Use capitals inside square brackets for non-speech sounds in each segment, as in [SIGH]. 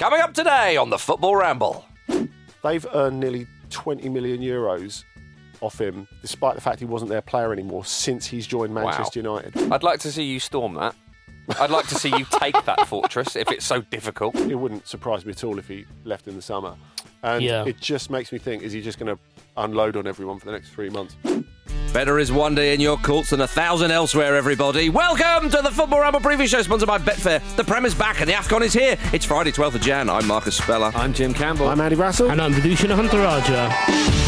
Coming up today on the Football Ramble. They've earned nearly 20 million euros off him, despite the fact he wasn't their player anymore since he's joined Manchester United. I'd like to see you storm that. I'd like to see you take that [LAUGHS] fortress if it's so difficult. It wouldn't surprise me at all if he left in the summer. And Yeah. it just makes me think is he just going to unload on everyone for the next three months? Better is one day in your courts than a thousand elsewhere, everybody. Welcome to the Football Ramble preview show sponsored by Betfair. The Prem is back and the AFCON is here. It's Friday, 12th of Jan. I'm Marcus Speller. I'm Jim Campbell. I'm Andy Russell. And I'm Vidushan Huntaraja.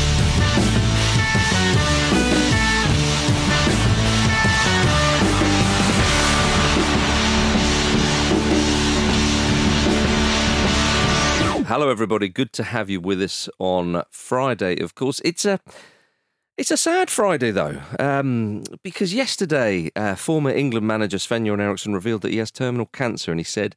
Hello, everybody. Good to have you with us on Friday. Of course, it's a it's a sad Friday though, um, because yesterday, uh, former England manager Sven Göran Eriksson revealed that he has terminal cancer, and he said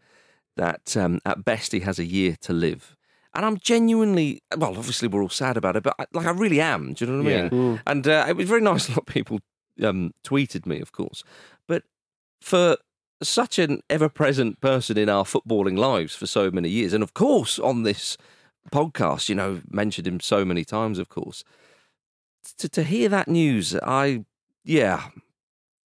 that um, at best he has a year to live. And I'm genuinely, well, obviously we're all sad about it, but I, like I really am. Do you know what I mean? And uh, it was very nice. [LAUGHS] A lot of people um, tweeted me, of course, but for such an ever-present person in our footballing lives for so many years, and of course on this podcast, you know, mentioned him so many times. Of course, to to hear that news, I yeah,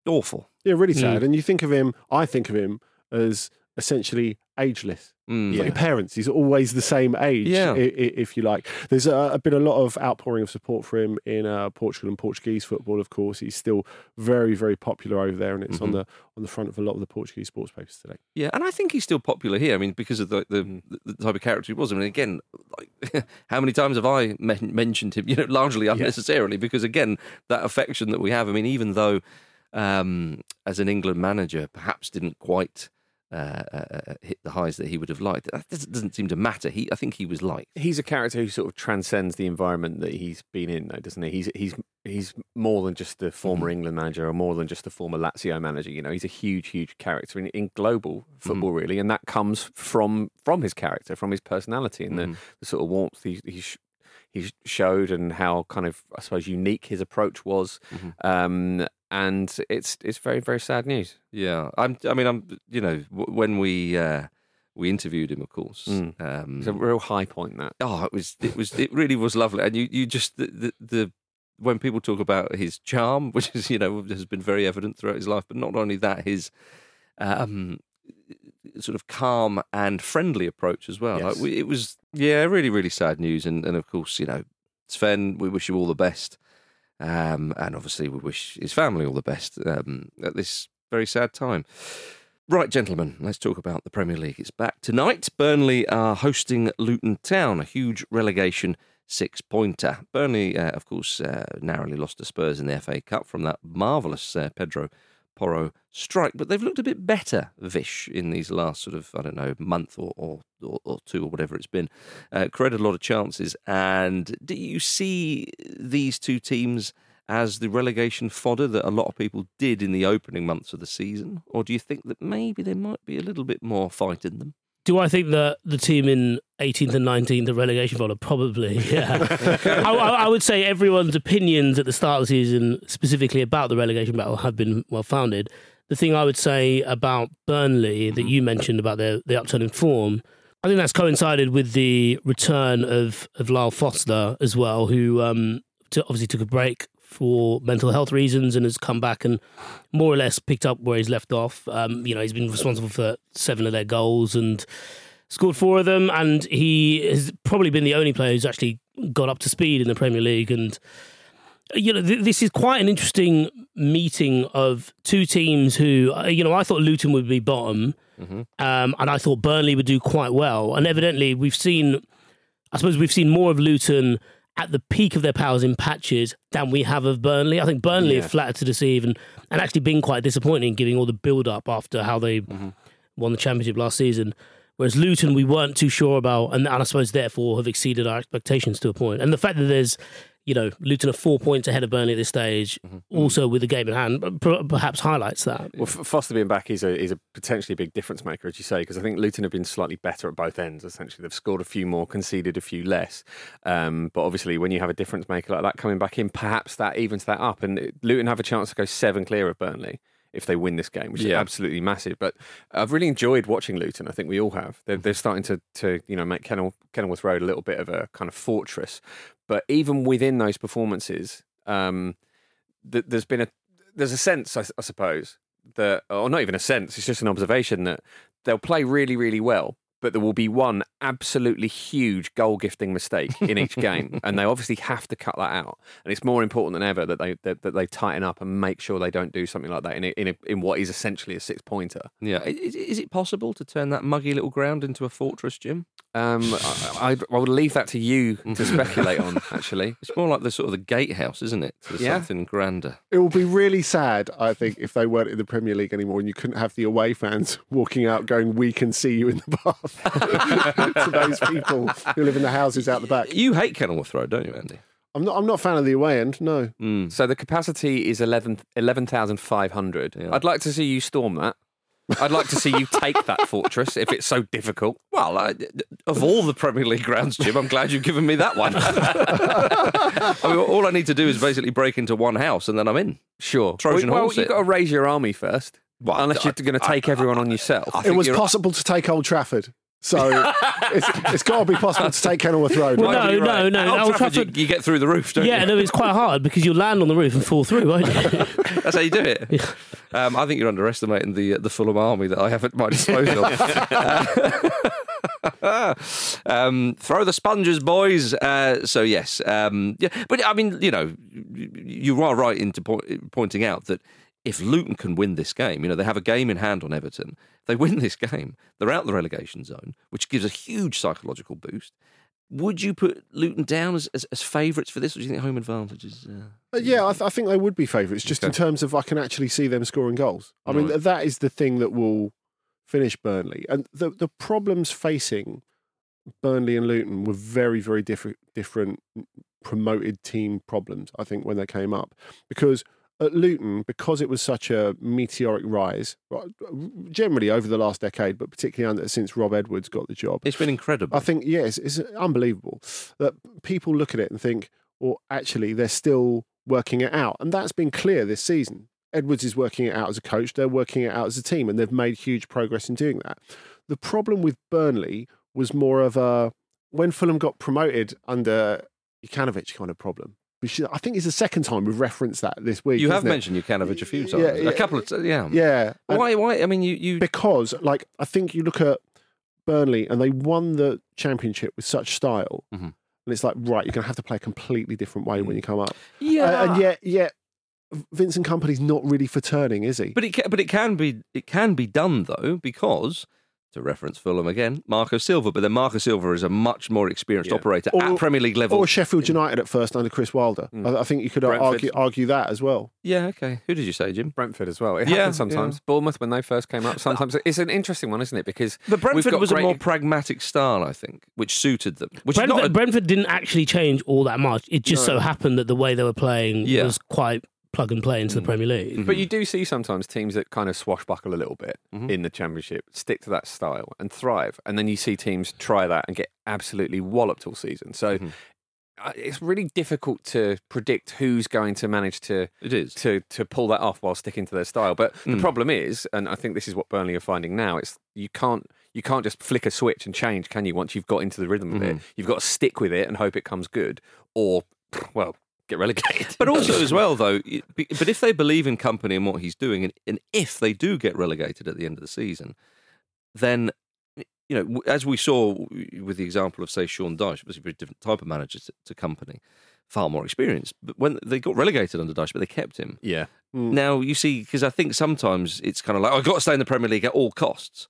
awful. Yeah, really Mm. sad. And you think of him, I think of him as essentially ageless. Mm. Like your parents, he's always the same age, Yeah. i- i- if you like. There's uh, been a lot of outpouring of support for him in uh, Portugal and Portuguese football. Of course, he's still very, very popular over there, and it's on Mhm. the on the front of a lot of the Portuguese sports papers today. Yeah, and I think he's still popular here. I mean, because of the the, the type of character he was. I mean, again, like [LAUGHS] how many times have I men- mentioned him? [LAUGHS] You know, largely unnecessarily, because again, that affection that we have. I mean, even though um, as an England manager, perhaps didn't quite. Uh, uh, uh, hit the highs that he would have liked. That doesn't, seem to matter. He, I think he was liked. He's a character who sort of transcends the environment that he's been in, though, doesn't he? He's he's he's more than just the former England manager, or more than just the former Lazio manager. You know, he's a huge, huge character in, in global football, really, and that comes from from his character, from his personality, and the, the sort of warmth he he, sh- he showed, and how kind of I suppose unique his approach was. Um, and it's it's very very sad news. Yeah, I'm. I mean, I'm. You know, when we uh, we interviewed him, of course. Mm. Um, It's a real high point that. oh, it was. It was. It really was lovely. And you, you just the, the the when people talk about his charm, [LAUGHS] which is you know has been very evident throughout his life, but not only that, his um sort of calm and friendly approach as well. Like Yes. we, it was yeah, really really sad news. And and of course, you know, Sven, we wish you all the best. Um, and obviously, we wish his family all the best um, at this very sad time. Right, gentlemen, let's talk about the Premier League. It's back tonight. Burnley are hosting Luton Town, a huge relegation six pointer. Burnley, uh, of course, uh, narrowly lost to Spurs in the FA Cup from that marvellous uh, Pedro Porro strike, but they've looked a bit better, Vish, in these last sort of, I don't know, month or, or, or, or two or whatever it's been. Uh, created a lot of chances. And do you see these two teams as the relegation fodder that a lot of people did in the opening months of the season? Or do you think that maybe there might be a little bit more fight in them? Do I think that the team in 18th and 19th, the relegation fodder? Probably, [LAUGHS] yeah. [LAUGHS] I, I, would say everyone's opinions at the start of the season, specifically about the relegation battle, have been well founded. The thing I would say about Burnley that you mentioned about their, their upturn in form, I think that's coincided with the return of, of Lyle Foster as well, who um, to, obviously took a break for mental health reasons and has come back and more or less picked up where he's left off. Um, you know, he's been responsible for seven of their goals and scored four of them, and he has probably been the only player who's actually got up to speed in the Premier League. And you know, th- this is quite an interesting meeting of two teams who, uh, you know, I thought Luton would be bottom, um, and I thought Burnley would do quite well. And evidently, we've seen, I suppose, we've seen more of Luton at the peak of their powers in patches than we have of Burnley. I think Burnley Yeah. have flattered to deceive and, and actually been quite disappointing, giving all the build up after how they won the championship last season. Whereas Luton, we weren't too sure about, and, and I suppose therefore have exceeded our expectations to a point. And the fact that there's, you know, Luton are four points ahead of Burnley at this stage, also with the game in hand, perhaps highlights that. Well, Foster being back is a is a potentially big difference maker, as you say, because I think Luton have been slightly better at both ends. Essentially, they've scored a few more, conceded a few less. Um, but obviously, when you have a difference maker like that coming back in, perhaps that evens that up, and Luton have a chance to go seven clear of Burnley if they win this game, which is absolutely massive. But I've really enjoyed watching Luton. I think we all have. They're, they're starting to to you know make Kenil- Kenilworth Road a little bit of a kind of fortress. But even within those performances, um, th- there's been a there's a sense, I suppose, that or not even a sense. It's just an observation that they'll play really, really well, but there will be one absolutely huge goal gifting mistake in each game, [LAUGHS] and they obviously have to cut that out. And it's more important than ever that they that, that they tighten up and make sure they don't do something like that in a, in a, in what is essentially a six pointer. Yeah, is, is it possible to turn that muggy little ground into a fortress, Jim? Um, I, I, I would leave that to you to speculate on. [LAUGHS] Actually, It's more like the sort of the gatehouse, isn't it? To Yeah. something grander. It would be really sad, I think, if they weren't in the Premier League anymore and you couldn't have the away fans [LAUGHS] walking out going, We can see you in the bath [LAUGHS] to those people who live in the houses out the back. You hate Kenilworth Road, don't you, Andy? I'm not I'm not a fan of the away end, no. Mm. so the capacity is 11 11,500. Yeah. I'd like to see you storm that. I'd like to see you take that [LAUGHS] fortress if it's so difficult. Well, I, of all the Premier League grounds, Jim, I'm glad you've given me that one. [LAUGHS] I mean, all I need to do is basically break into one house and then I'm in. Sure. Trojan well, horse you've got to raise your army first. Well, unless I- you're going to take everyone on yourself. I It was possible to take Old Trafford. So [LAUGHS] it's, it's got to be possible to take Kenilworth Road. Well, Might no, be no, right. no, Old Old Trafford, Trafford- you, you get through the roof, don't Yeah, you? no, it's quite hard because you'll land on the roof and fall through, won't you? [LAUGHS] That's how you do it. Um, I think you're underestimating the the Fulham army that I have at my disposal. Uh, [LAUGHS] um, throw the sponges, boys. Uh, so yes, um, yeah, but I mean, you know, you are right into po- pointing out that if Luton can win this game, you know, they have a game in hand on Everton. If they win this game, they're out the relegation zone, which gives a huge psychological boost. Would you put Luton down as, as, as favourites for this, or do you think home advantage is? Uh... Uh, yeah, I, th- I think they would be favourites, just in terms of I can actually see them scoring goals. I mean, Right. that is the thing that will finish Burnley. And the, the problems facing Burnley and Luton were very, very different, different promoted team problems, I think, when they came up. Because at Luton, because it was such a meteoric rise, generally over the last decade, but particularly under, since Rob Edwards got the job, It's been incredible. I think yes, it's unbelievable that people look at it and think, well, actually, they're still working it out, and that's been clear this season. Edwards is working it out as a coach; they're working it out as a team, and they've made huge progress in doing that. The problem with Burnley was more of a when Fulham got promoted under Jokanovic kind of problem. Should, I think it's the second time we've referenced that this week. You have it? mentioned Jokanovic a few times. Yeah, yeah. a couple of times, yeah. yeah. and- Why? Why? I mean, you. you because like I think you look at Burnley and they won the championship with such style, Mhm. and it's like right, you're going to have to play a completely different way Mm. when you come up. yeah, Uh, and yet, yet Vincent Kompany's not really for turning, is he? but it. Can, but it can be. It can be done though, because to reference Fulham again, Marco Silva. But then Marco Silva is a much more experienced Yeah. operator Or- at Premier League level. or Sheffield United at first under Chris Wilder. Hmm. I, I think you could Brentford. argue argue that as well. yeah. Okay. Who did you say, Jim? Brentford as well. It Yeah, happens sometimes. Bournemouth when they first came up. Sometimes it's an interesting one, isn't it? Because But we've Brentford got was great- a more pragmatic style, I think, which suited them. Which is Brentford, not a, Brentford didn't actually change all that much. It just so happened that the way they were playing Yeah. was quite plug and play into the Mm. Premier League. But you do see sometimes teams that kind of swashbuckle a little bit Mhm. in the championship, stick to that style and thrive. And then you see teams try that and get absolutely walloped all season. So Mhm. uh, it's really difficult to predict who's going to manage to it is. to to pull that off while sticking to their style. But the Mm. problem is, and I think this is what Burnley are finding now, it's you can't you can't just flick a switch and change, can you? Once you've got into the rhythm of it, Mhm. you've got to stick with it and hope it comes good, or well, get relegated. But also as well, though. [LAUGHS] But if they believe in Kompany and what he's doing, and, and if they do get relegated at the end of the season, then you know, as we saw with the example of say Sean Dyche, was a very different type of manager to, to Kompany, far more experienced. But when they got relegated under Dyche, but they kept him. yeah, mm. Now you see, because I think sometimes it's kind of like "Oh, I've got to stay in the Premier League at all costs.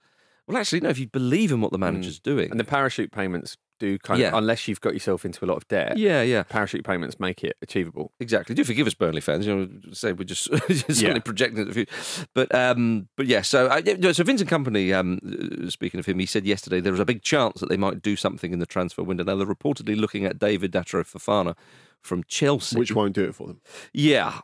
Well, actually, no. If you believe in what the manager's mm. doing, and the parachute payments do kind Yeah. of, unless you've got yourself into a lot of debt. yeah, yeah. Parachute payments make it achievable. Exactly. Do forgive us, Burnley fans. You know, say we're just [LAUGHS] certainly Yeah. projecting the future, but um, but yeah. So uh, so Vincent Kompany. Um, uh, speaking of him, he said yesterday there was a big chance that they might do something in the transfer window. Now they're reportedly looking at David Datro Fofana from Chelsea. which won't do it for them. Yeah,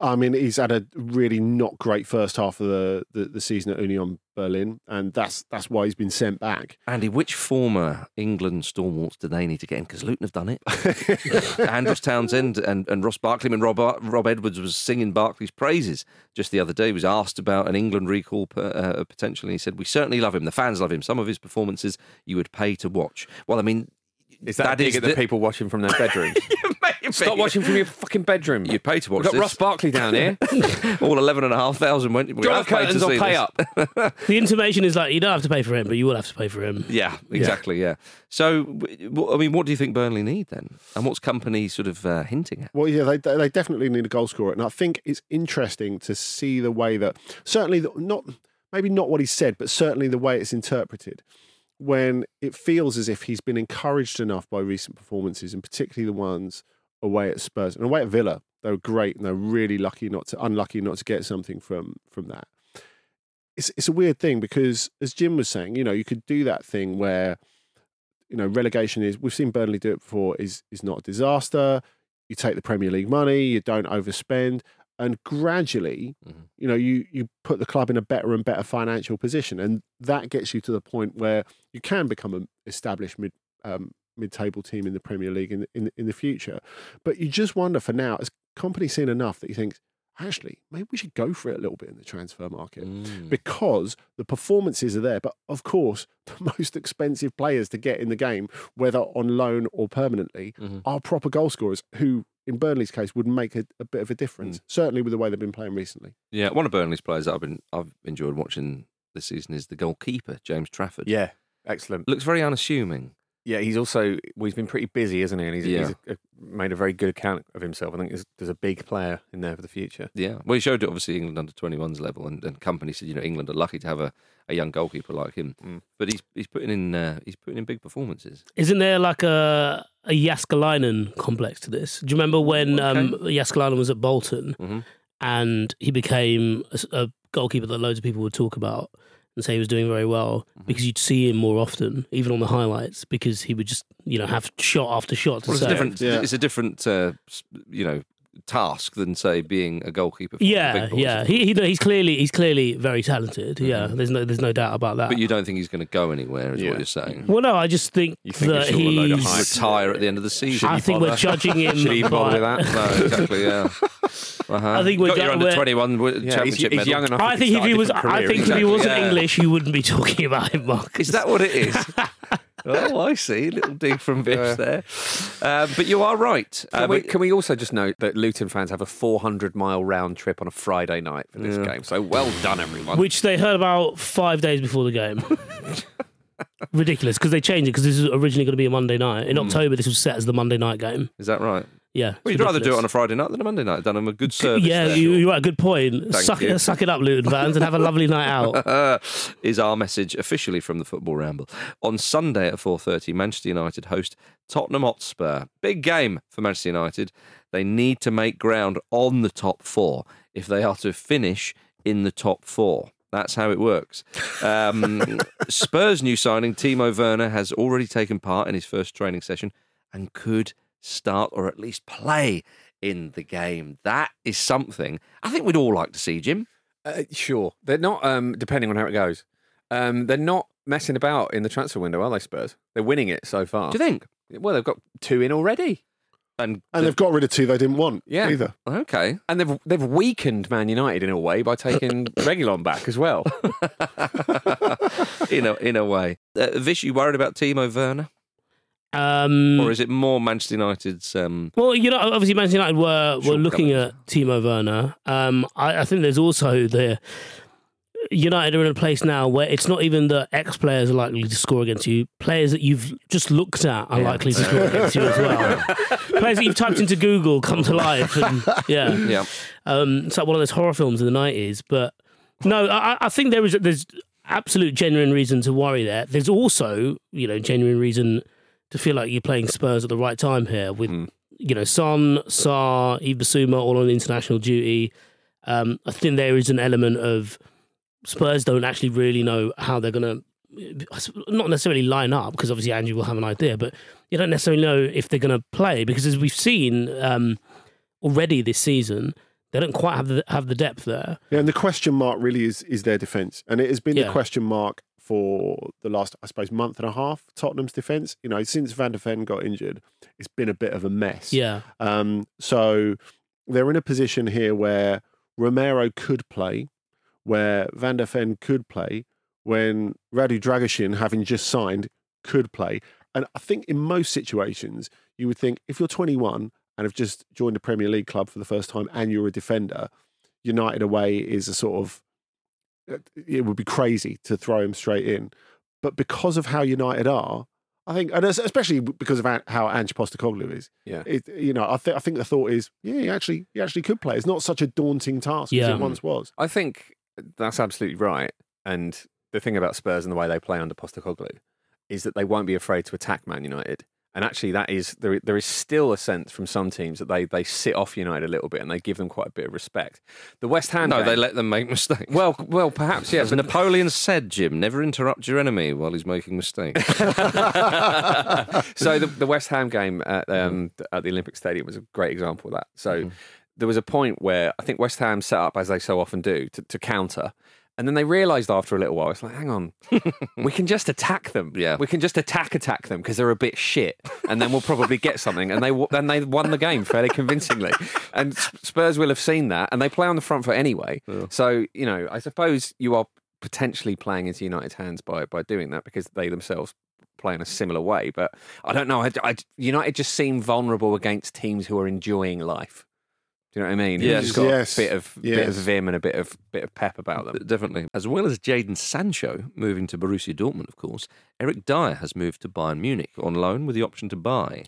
I mean, he's had a really not great first half of the, the, the season at Union Berlin, and that's that's why he's been sent back. Andy. Which former England stalwarts do they need to get in? Because Luton have done it. [LAUGHS] Andros Townsend and, and Ross Barkley. and Rob Rob Edwards was singing Barkley's praises just the other day. He was asked about an England recall per, uh, potentially. He said, "We certainly love him. The fans love him. Some of his performances you would pay to watch." Well, I mean, Is that, a dig is at the, the- people watching from their bedrooms? [LAUGHS] Maybe. Stop watching from your fucking bedroom. You'd pay to watch We've got this. Ross Barkley down here. [LAUGHS] All eleven and a half thousand went. Draw I've paid to curtains or see pay this. up. [LAUGHS] The intimation is like you don't have to pay for him, but you will have to pay for him. Yeah, exactly. Yeah. So, w- w- I mean, what do you think Burnley need then? And what's Kompany sort of uh, hinting at? Well, yeah, they they definitely need a goal scorer, and I think it's interesting to see the way that certainly the, not maybe not what he said, but certainly the way it's interpreted. When it feels as if he's been encouraged enough by recent performances, and particularly the ones away at Spurs and away at Villa, they were great, and they're really lucky not to unlucky not to get something from from that. It's it's a weird thing because, as Jim was saying, you know, you could do that thing where you know relegation is. We've seen Burnley do it before. Is is not a disaster you take the Premier League money, you don't overspend, and gradually, Mhm. you know, you you put the club in a better and better financial position, and that gets you to the point where you can become an established mid um, mid table team in the Premier League in in in the future. But you just wonder for now, has Kompany seen enough that you think actually maybe we should go for it a little bit in the transfer market Mm. because the performances are there. But of course, [LAUGHS] the most expensive players to get in the game, whether on loan or permanently, Mhm. are proper goal scorers who, in Burnley's case, would make a, a bit of a difference. Certainly with the way they've been playing recently. Yeah, one of Burnley's players that I've been I've enjoyed watching this season is the goalkeeper James Trafford. Yeah, excellent. looks very unassuming. Yeah, he's also well, he's been pretty busy, isn't he? And he's, Yeah. he's a, a- made a very good account of himself. I think there's, there's a big player in there for the future. Yeah, well, he showed it obviously England under 21s level, and, and Kompany said you know England are lucky to have a, a young goalkeeper like him. Mm. But he's he's putting in uh, he's putting in big performances. Isn't there like a a Jääskeläinen complex to this? Do you remember when um, Jääskeläinen was at Bolton Mhm. and he became a, s- a goalkeeper that loads of people would talk about and say he was doing very well Mm-hmm. because you'd see him more often, even on the highlights, because he would just you know have shot after shot to Well, it's a different Yeah. it's a different uh, you know task than say being a goalkeeper. For Yeah, big yeah. He, he he's clearly he's clearly very talented. Yeah, there's no there's no doubt about that. Mm-hmm. But you don't think he's going to go anywhere, is Yeah. what you're saying. well, no, I just think, You think that he's short a load of he's. hype. Retire at the end of the season. I think we're judging him. Should he by- with that? no, exactly. Yeah. [LAUGHS] Uh-huh. I think we're got your go- under we're- 21 Yeah, he's, championship he's medal. young enough. I he think if start he was, different I career, think if he exactly. wasn't yeah. English, you wouldn't be talking about him, Mark. Is that what it is? [LAUGHS] oh, I see. A little dig from Vish there. Uh, but you are right. Uh, Can we, can we also just note that Luton fans have a 400 mile round trip on a Friday night for this Yeah. game? So well done, everyone. Which they heard about five days before the game. [LAUGHS] Ridiculous because they changed it because this is originally going to be a Monday night. In October, this was set as the Monday night game. is that right? Yeah. Well, you'd rather do it on a Friday night than a Monday night. Done them a good service. Yeah, there. you, you're right. Good point. Thank Suck you. it, suck it up, Luton fans, and have a lovely night out. [LAUGHS] Is our message officially from the Football Ramble. On Sunday at 4.30, Manchester United host Tottenham Hotspur. Big game for Manchester United. They need to make ground on the top four if they are to finish in the top four. That's how it works. Um, [LAUGHS] Spurs' new signing, Timo Werner, has already taken part in his first training session and could start or at least play in the game. That is something I think we'd all like to see, Jim. Uh, sure. They're not, um, depending on how it goes, um, they're not messing about in the transfer window, are they, Spurs? They're winning it so far. Do you think? Well, they've got two in already. And, And they've got rid of two they didn't want Yeah. either. okay. And they've they've weakened Man United in a way by taking [LAUGHS] Reguilon back as well. [LAUGHS] in a in a way. Uh, Vish, you worried about Timo Werner? Um, or is it more Manchester United's? Um, well, you know, obviously Manchester United were were looking at Timo Werner. Um, I, I think there's also the United are in a place now where it's not even that ex players are likely to score against you. Players that you've just looked at are Yeah. likely to score [LAUGHS] against you as well. players that you've typed into Google come to life. And, yeah. yeah, Um, it's like one of those horror films of the nineties. But no, I, I think there is there's absolute genuine reason to worry there. There's also you know genuine reason to feel like you're playing Spurs at the right time here with you know Son, Sarr, Bissouma all on international duty. Um, I think there is an element of Spurs don't actually really know how they're going to not necessarily line up because obviously Andrew will have an idea, but you don't necessarily know if they're going to play because as we've seen um, already this season, they don't quite have the have the depth there. Yeah, and the question mark really is is their defence, and it has been Yeah. the question mark for the last, I suppose, month and a half. Tottenham's defence, you know, since Van der Ven got injured, it's been a bit of a mess. Yeah, Um, so they're in a position here where Romero could play, where Van der Ven could play, when Radu Dragusin, having just signed, could play. And I think in most situations, you would think if you're 21 and have just joined a Premier League club for the first time and you're a defender, United away is a sort of, Uh, it would be crazy to throw him straight in. But because of how United are, I think, and especially because of how how Ange Postecoglou is, Yeah. it, you know, I, th- I think the thought is, yeah, he actually, he actually could play. It's not such a daunting task as it once was. I think that's absolutely right. And the thing about Spurs and the way they play under Postecoglou is that they won't be afraid to attack Man United. And actually, that is there. There is still a sense from some teams that they they sit off United a little bit and they give them quite a bit of respect. The West Ham, no, game- they let them make mistakes. well, well, perhaps yeah. As Napoleon said, Jim, never interrupt your enemy while he's making mistakes. [LAUGHS] [LAUGHS] so the, the West Ham game at, um, at the Olympic Stadium was a great example of that. So there was a point where I think West Ham set up as they so often do to, to counter. And then they realised after a little while, it's like, hang on, [LAUGHS] we can just attack them. Yeah. we can just attack attack them because they're a bit shit, and then we'll probably get something. And they then they won the game fairly convincingly. And Spurs will have seen that, and they play on the front foot anyway. So you know, I suppose you are potentially playing into United's hands by by doing that because they themselves play in a similar way. But I don't know. I, I- United just seem vulnerable against teams who are enjoying life. Do you know what I mean? Who've Yes. got Yes. a bit of bit of vim and a bit of bit of pep about them. Definitely. As well as Jadon Sancho moving to Borussia Dortmund, of course, Eric Dier has moved to Bayern Munich on loan with the option to buy.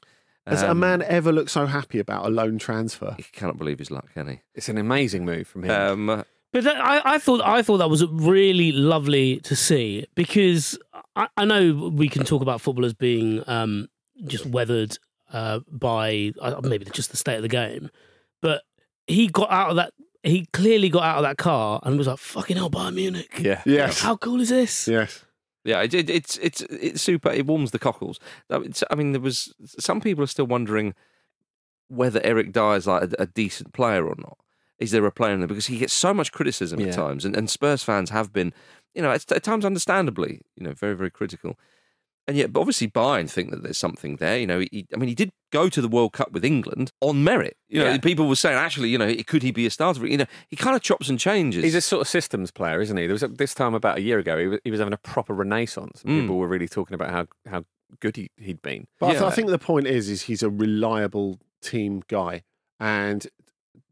Has a Um, man ever looked so happy about a loan transfer? He cannot believe his luck, can he? It's an amazing move from him. Um, But that, I, I thought I thought that was really lovely to see because I, I know we can talk about footballers being um, just weathered uh, by uh, maybe just the state of the game, but he got out of that. He clearly got out of that car and was like, "Fucking hell, Bayern Munich! yeah. Yes. How cool is this?" Yes. yeah, it, it, it's it's it's super. It warms the cockles. I mean, I mean, there was some people are still wondering whether Eric Dier is like a, a decent player or not. Is there a player in there because he gets so much criticism Yeah. at times, and, and Spurs fans have been, you know, at, at times understandably, you know, very very critical. And yet, but obviously, Bayern think that there's something there. You know, he, I mean, he did go to the World Cup with England on merit. You know, Yeah. people were saying, actually, you know, could he be a starter? You know, he kind of chops and changes. He's a sort of systems player, isn't he? There was a, this time about a year ago, he was, he was having a proper renaissance. And Mm. People were really talking about how, how good he, he'd been. But I, th- I think the point is, is he's a reliable team guy, and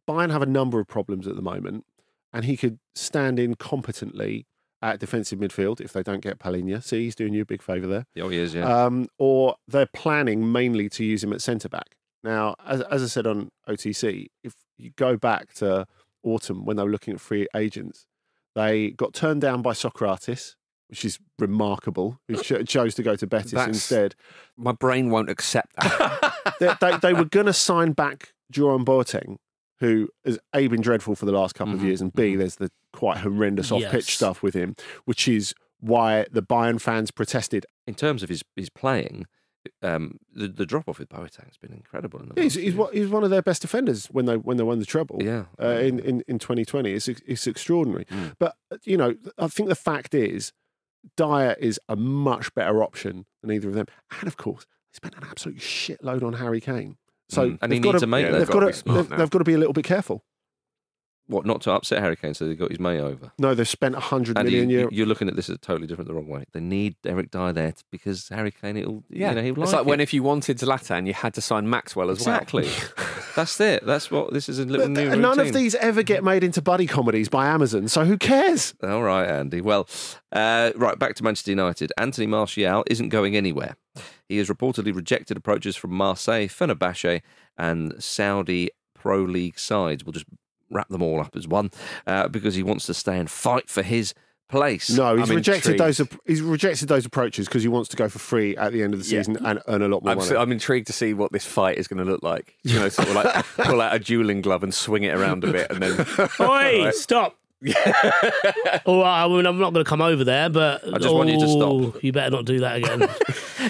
Bayern have a number of problems at the moment, and he could stand in competently at defensive midfield if they don't get Palhinha. See, he's doing you a big favour there. oh, he is, yeah. Um, or they're planning mainly to use him at centre back. Now, as, as I said on OTC, if you go back to autumn when they were looking at free agents, they got turned down by Sokratis, which is remarkable, who cho- chose to go to Betis That's- instead. My brain won't accept that. [LAUGHS] they, they, they were going to sign back Jerome Boateng, who has A, been dreadful for the last couple of Mhm, years, and B, there's the quite horrendous off pitch Yes. stuff with him, which is why the Bayern fans protested. in terms of his his playing, um, the the drop off with Boateng has been incredible. In the He's, he's, one- he's one of their best defenders when they when they won the treble. yeah, Uh, in, in, in 2020, it's it's extraordinary. Mm. But you know, I think the fact is, Dier is a much better option than either of them, and of course, they spent an absolute shitload on Harry Kane. So Mm. And he they've got needs to make yeah, that. they've gotta got be to they've, they've got to be a little bit careful. what not to upset Harry Kane, so they got his mate over. No, they've spent 100 And million you, euros. you're looking at this as totally different, the wrong way. They need Eric Dier there t- because Harry Kane, it'll, Yeah, you know, he'll it's like like when if you wanted Zlatan, you had to sign Maxwell as exactly. well. Exactly. [LAUGHS] That's it. That's what this is a little But new th- None of these ever get made into buddy comedies by Amazon, so who cares? All right, Andy. Well, uh, right, back to Manchester United. Anthony Martial isn't going anywhere. He has reportedly rejected approaches from Marseille, Fenerbahce, and Saudi Pro League sides. We'll just wrap them all up as one uh, because he wants to stay and fight for his place. No, he's I'm rejected intrigued. those. He's rejected those approaches because he wants to go for free at the end of the Yeah. season and earn a lot more I'm, money. so, I'm intrigued to see what this fight is going to look like. You know, sort of like [LAUGHS] pull out a dueling glove and swing it around a bit, and then [LAUGHS] Oi, stop. [LAUGHS] All right, I mean, I'm not going to come over there, but I just want you to stop. Oh, You better not do that again.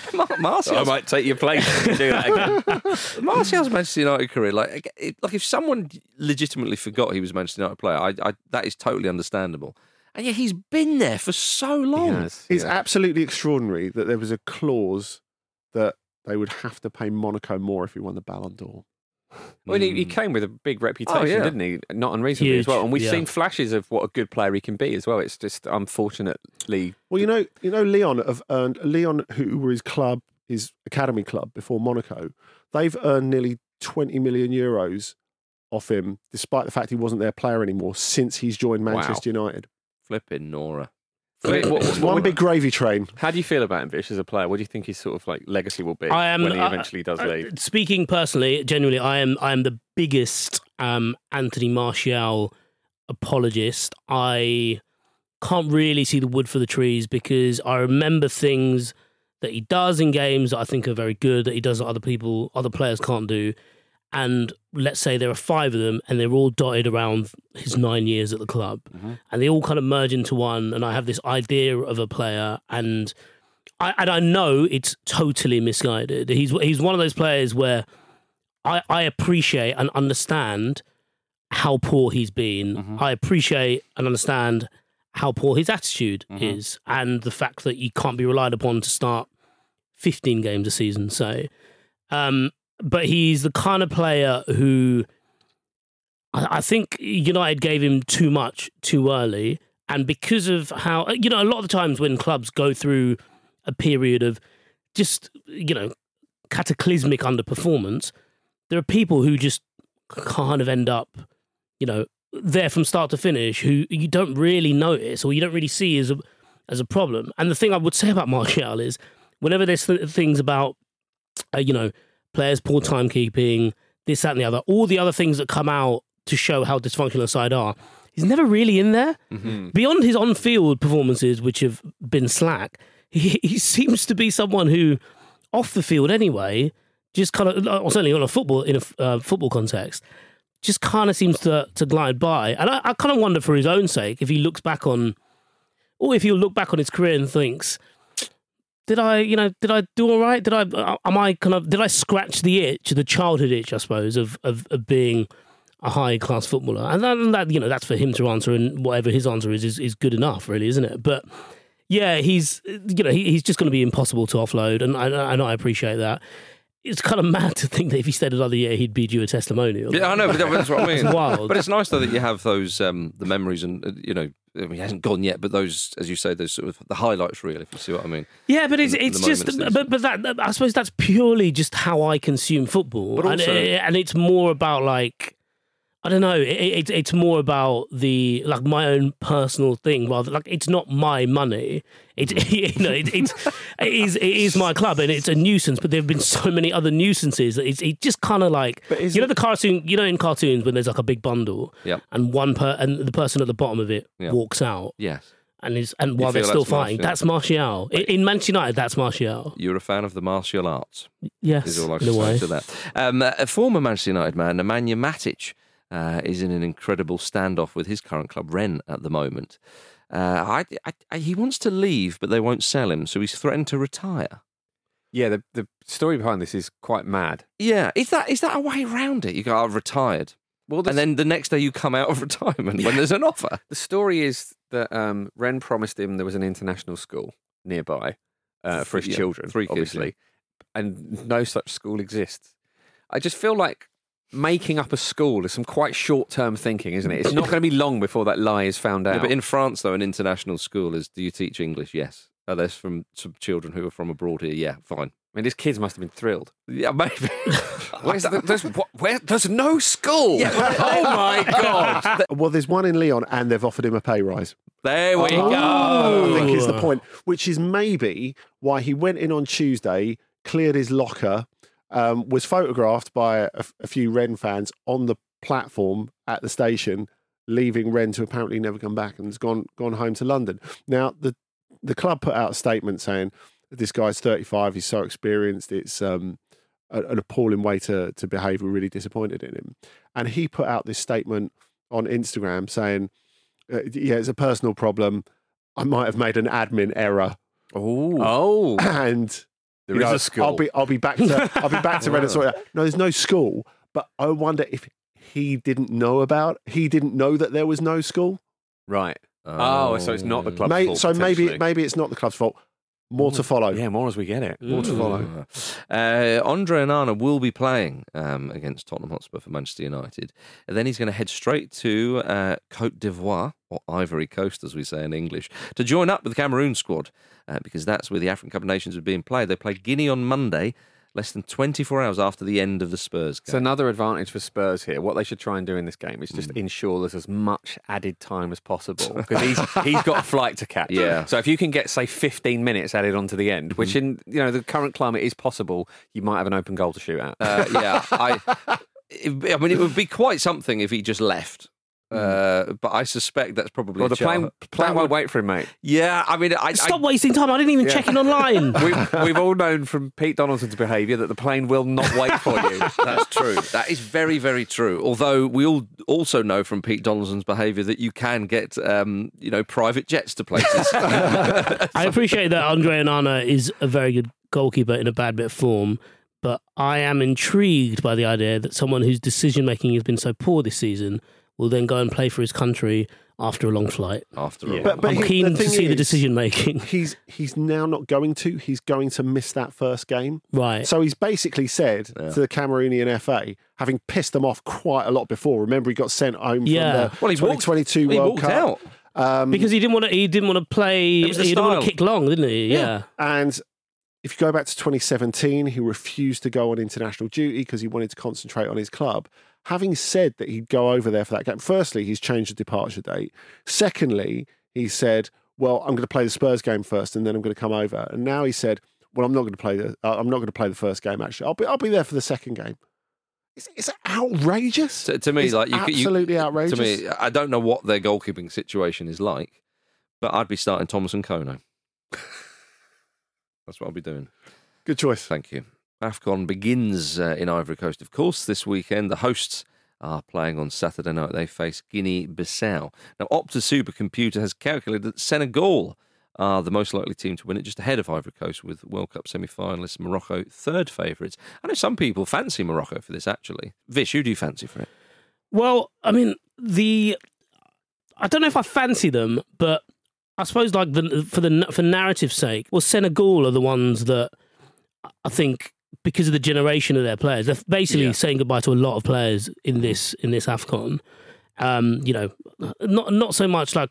[LAUGHS] Mar- Martial's, I might take your place if you do that again. [LAUGHS] Martial's Manchester United career, like, it, like if someone legitimately forgot he was a Manchester United player, I, I, that is totally understandable. And yet he's been there for so long. Yes, it's yeah. absolutely extraordinary that there was a clause that they would have to pay Monaco more if he won the Ballon d'Or. Well, he, Mm. he came with a big reputation, yeah. didn't he? Not unreasonably as well. And we've yeah. seen flashes of what a good player he can be as well. It's just unfortunately, Well, you know, you know, Lyon have earned Lyon, who were his club, his academy club before Monaco. They've earned nearly twenty million euros off him, despite the fact he wasn't their player anymore since he's joined Wow. Manchester United. Flipping Nora. I mean, what- It's what- one big gravy train. how do you feel about him, Vish, as a player? What do you think his sort of like legacy will be I am when he uh, eventually does uh, leave? Speaking personally, genuinely, I am I am the biggest um, Anthony Martial apologist. I can't really see the wood for the trees because I remember things that he does in games that I think are very good that he does that other people, other players can't do. And let's say there are five of them, and they're all dotted around his nine years at the club, mm-hmm. and they all kind of merge into one. And I have this idea of a player, and I and I know it's totally misguided. He's he's one of those players where I I appreciate and understand how poor he's been. Mm-hmm. I appreciate and understand how poor his attitude mm-hmm. is, and the fact that he can't be relied upon to start fifteen games a season. So, um, but he's the kind of player who I, I think United gave him too much too early, and because of how you know a lot of the times when clubs go through a period of just you know cataclysmic underperformance, there are people who just kind of end up, you know, there from start to finish who you don't really notice or you don't really see as a as a problem. And the thing I would say about [LAUGHS] Martial is, whenever there's th- things about, uh, you know, players poor timekeeping, this that and the other, all the other things that come out to show how dysfunctional a side are, he's never really in there. Beyond his on-field performances, which have been slack, he, [LAUGHS] he seems to be someone who, off the field anyway, just kind of, or certainly on a football in a uh, football context, just kind of seems to to glide by. And I, I kind of wonder for his own sake if he looks back on, or if he'll look back on his career and thinks, did I, you know, did I do all right? Did I, uh, am I kind of, did I scratch the itch, the childhood itch, I suppose, of of, of being a high class footballer? And that, and that, you know, that's for him to answer, and whatever his answer is, is, is good enough, really, isn't it? But yeah, he's, you know, he, he's just going to be impossible to offload, and I, and I appreciate that. It's kind of [LAUGHS] mad to think that if he stayed another year, he'd be due a testimonial. Yeah, I know, but that's what I [LAUGHS] mean. It's wild. But it's nice though that you have those um, the memories and uh, you know I mean, he hasn't gone yet, but those as you say those sort of the highlights reel, if you see what I mean. Yeah, but it's in- in it's the just but but that, I suppose that's purely just how I consume football, But also- it- and it's more about like I don't know, it, it, it's more about the like my own personal thing rather like it's not my money. It [LAUGHS] you know it, it's it is it is my club and it's a nuisance, but there have been so many other nuisances that it's it just kind of like you know the cartoon you know in cartoons when there's like a big bundle Yep. and one per and the person at the bottom of it Yeah. walks out Yes, and is and while they're still fighting, Martial. that's Martial. In, in Manchester United, that's Martial. you're a fan of the martial arts. Yes, is all I in can a say way. to that. Um, a former Manchester United man, Nemanja Matic, uh, is in an incredible standoff with his current club, Rennes, at the moment. Uh, I, I, I, he wants to leave, but they won't sell him, so he's threatened to retire. Yeah, the the story behind this is quite mad. Yeah, is that is that a way around it? You go, I've retired. Well, And then the next day you come out of [LAUGHS] retirement when there's an offer. The story is that um, Rennes promised him there was an international school nearby uh, for his Yeah, children, three kids, obviously, and no such school exists. I just feel like making up a school is some quite short term thinking, isn't it? It's not going to be long before that lie is found out. Yeah, but in France, though, an international school is do you teach English? Yes. Are there from some children who are from abroad here? Yeah, fine. I mean, these kids must have been thrilled. Yeah, maybe. [LAUGHS] Where's the, there's, what, where, there's no school. [LAUGHS] oh my [LAUGHS] god! Well, there's one in Lyon, and they've offered him a pay rise. there we I go. I think is the point, which is maybe why he went in on Tuesday, cleared his locker, um, was photographed by a, a few Rennes fans on the platform at the station, leaving Rennes to apparently never come back and has gone gone home to London. Now the the club put out a statement saying this guy's 35, he's so experienced, it's um, a- an appalling way to to behave. We're really disappointed in him, and he put out this statement on Instagram saying, uh, "Yeah, it's a personal problem." I might have made an admin error, Oh, Oh, [CLEARS THROAT] and there you is know, a school. I'll be I'll be back to I'll be back to Reddit. [LAUGHS] Sorry, no, there's no school, but I wonder if he didn't know about he didn't know that there was no school. right. Oh, so it's not the oh. club's May, fault, so maybe maybe it's not the club's fault. More to follow. Yeah, more as we get it. More to follow. Uh, Andre Onana will be playing um, against Tottenham Hotspur for Manchester United. And then he's going to head straight to uh, Cote d'Ivoire, or Ivory Coast, as we say in English, to join up with the Cameroon squad uh, because that's where the African Cup of Nations are being played. They play Guinea on Monday, less than 24 hours after the end of the Spurs It's game. another advantage for Spurs here. What they should try and do in this game is just Mm. ensure there's as much added time as possible [LAUGHS] because he's he's got a flight to catch. Yeah. So if you can get say 15 minutes added onto the end, which in you know the current climate is possible, you might have an open goal to shoot at. Uh, yeah, I, [LAUGHS] I mean, it would be quite something if he just left. Uh, but I suspect that's probably well, the a char- plane plane won't wait for him, mate. Yeah, I mean, I, Stop wasting time. I didn't even check in online. [LAUGHS] we, we've all known from Pete Donaldson's behaviour that the plane will not wait for you. [LAUGHS] That's true. That is very, very true. Although we all also know from Pete Donaldson's behaviour that you can get, um, you know, private jets to places. [LAUGHS] I appreciate that Andre Onana is a very good goalkeeper in a bad bit of form, but I am intrigued by the idea that someone whose decision making has been so poor this season will then go and play for his country after a long flight. After all, But- but I'm he- keen the to thing see the decision making. [LAUGHS] He's he's now not going to. He's going to miss that first game. Right. So he's basically said to the Cameroonian FA, having pissed them off quite a lot before. Remember, he got sent home Yeah. from Well, the he walked- 2022 he World walked Cup. out. Um, because he didn't want to. He didn't want to play. It was the He didn't want to kick long, didn't he? Yeah. And if you go back to 2017, he refused to go on international duty because he wanted to concentrate on his club. Having said that he'd go over there for that game, firstly, he's changed the departure date. Secondly, he said, "Well, I'm going to play the Spurs game first, and then I'm going to come over." And now he said, "Well, I'm not going to play the. Uh, I'm not going to play the first game. Actually, I'll be. I'll be there for the second game." It's, it's outrageous. To, to me, It's like you, could- you, absolutely outrageous. To me, I don't know what their goalkeeping situation is like, but I'd be starting Thomas N'Kono. [LAUGHS] That's what I'll be doing. Good choice. Thank you. AFCON begins uh, in Ivory Coast, of course, this weekend. The hosts are playing on Saturday night. They face Guinea Bissau. Now, Opta Supercomputer has calculated that Senegal are the most likely team to win it, just ahead of Ivory Coast, with World Cup semi finalists Morocco third favourites. I know some people fancy Morocco for this, actually. Vish, who do you fancy for it? Well, I mean, the I don't know if I fancy them, but I suppose like the for the for narrative's sake, well, Senegal are the ones that I think because of the generation of their players, they're basically Yeah. saying goodbye to a lot of players in this in this Afcon. Um, you know, not not so much like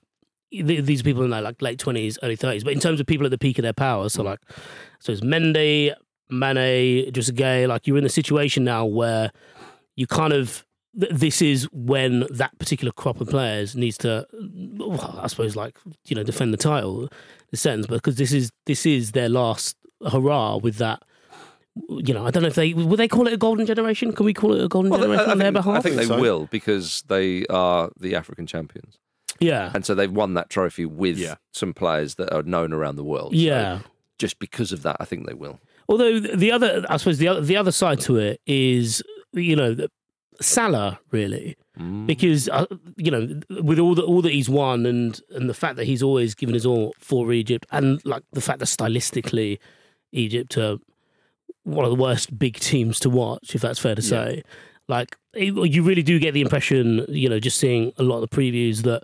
th- these people in their like late twenties, early thirties, but in terms of people at the peak of their power. So like, so it's Mendy, Mane, just Gueye. Like you're in a situation now where you kind of th- this is when that particular crop of players needs to, well, I suppose, like you know, defend the title, in a sense, because this is this is their last hurrah with that. You know, I don't know if they will they call it a golden generation. Can we call it a golden Well, generation I, on their behalf? I think they so. will because they are the African champions. yeah, And so they've won that trophy with Yeah. some players that are known around the world. So yeah. just because of that, I think they will. Although the other, I suppose the other, the other side to it is, you know, Salah really, Mm. because uh, you know, with all the all that he's won and and the fact that he's always given his all for Egypt, and like the fact that stylistically, Egypt are one of the worst big teams to watch, if that's fair to say. Like it- you really do get the impression, you know, just seeing a lot of the previews that.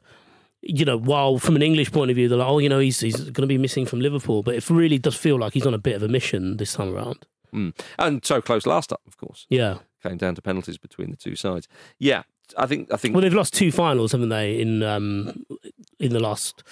You know, while from an English point of view, they're like, oh, you know, he's he's going to be missing from Liverpool, but it really does feel like he's on a bit of a mission this time around. Mm. And so close last time, of course. Yeah, came down to penalties between the two sides. Yeah, I think I think Well, they've lost two finals, haven't they? In um, in the last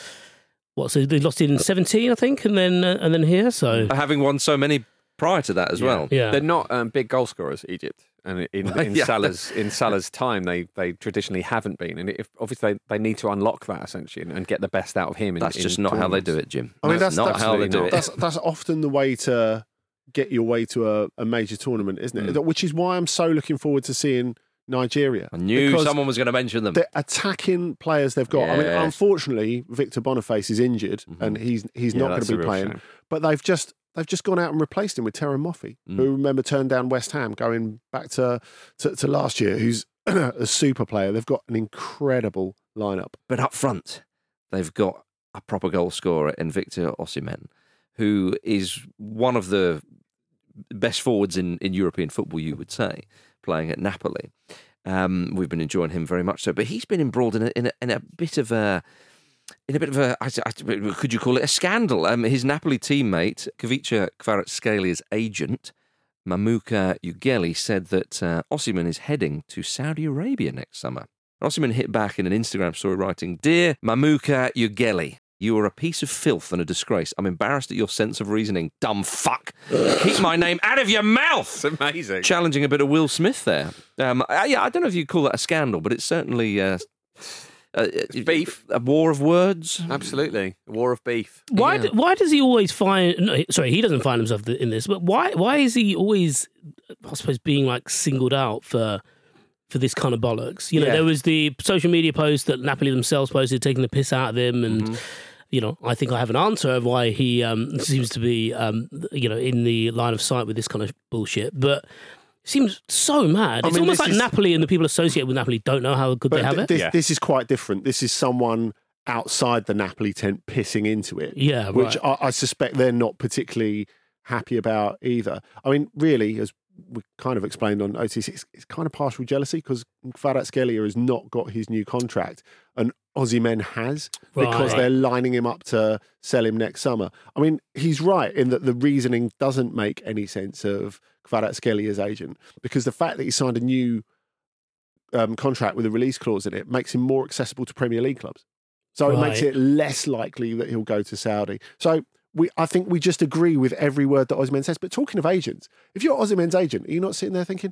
what? So they lost in seventeen, I think, and then uh, and then here. So having won so many prior to that as well. yeah, They're not um, big goal scorers, Egypt. And in, [LAUGHS] in Yeah. Salah's in Salah's time, they, they traditionally haven't been, and if obviously they, they need to unlock that essentially and, and get the best out of him. In, That's in just not how they do it, Jim. I mean, that's, that's- not how they do not. it. That's that's often the way to get your way to a, a major tournament, isn't it? Hmm. Which is why I'm so looking forward to seeing Nigeria. I knew someone was going to mention them. the attacking players they've got. I mean, unfortunately, Victor Boniface is injured mm-hmm. and he's he's Yeah, not going to be playing. shame. But they've just they've just gone out and replaced him with Terem Moffi, who mm. remember turned down West Ham, going back to to, to last year. Who's [CLEARS THROAT] a super player. They've got an incredible lineup. But up front, they've got a proper goal scorer in Victor Osimhen, who is one of the best forwards in, in European football, you would say, playing at Napoli. Um, we've been enjoying him very much so, but he's been embroiled in a, in a, in a bit of a in a bit of a I, I, could you call it a scandal? Um, his Napoli teammate Khvicha Kvaratskhelia agent Mamuka Jugeli said that uh, Osimhen is heading to Saudi Arabia next summer. Osimhen hit back in an Instagram story writing, Dear Mamuka Jugeli, you are a piece of filth and a disgrace. I'm embarrassed at your sense of reasoning, dumb fuck. [LAUGHS] Keep my name out of your mouth. It's amazing. Challenging a bit of Will Smith there. Um, I, yeah, I don't know if you call that a scandal, but it's certainly uh, uh, beef. A war of words. Absolutely, a war of beef. why yeah. d- why does he always find? No, sorry, he doesn't find himself th- in this, but why why is he always, I suppose, being like singled out for? For this kind of bollocks, you know, Yeah. there was the social media post that Napoli themselves posted, taking the piss out of him, and Mm-hmm. You know, I think I have an answer of why he um, seems to be, um, you know, in the line of sight with this kind of bullshit. But seems so mad. I it's mean, almost like is- Napoli and the people associated with Napoli don't know how good But they have th- it. this, Yeah. this is quite different. This is someone outside the Napoli tent pissing into it. Yeah, which right. I, I suspect they're not particularly happy about either. I mean, really, as we kind of explained on OTC, it's, it's kind of partial jealousy because Kvaratskhelia has not got his new contract and Osimhen has because Right. they're lining him up to sell him next summer. I mean, he's right in that the reasoning doesn't make any sense of Kvaratskhelia's agent because the fact that he signed a new um, contract with a release clause in it makes him more accessible to Premier League clubs. So it makes it less likely that he'll go to Saudi. So we, I think we just agree with every word that Osimhen says. But talking of agents, if you're Osimhen's agent, are you not sitting there thinking,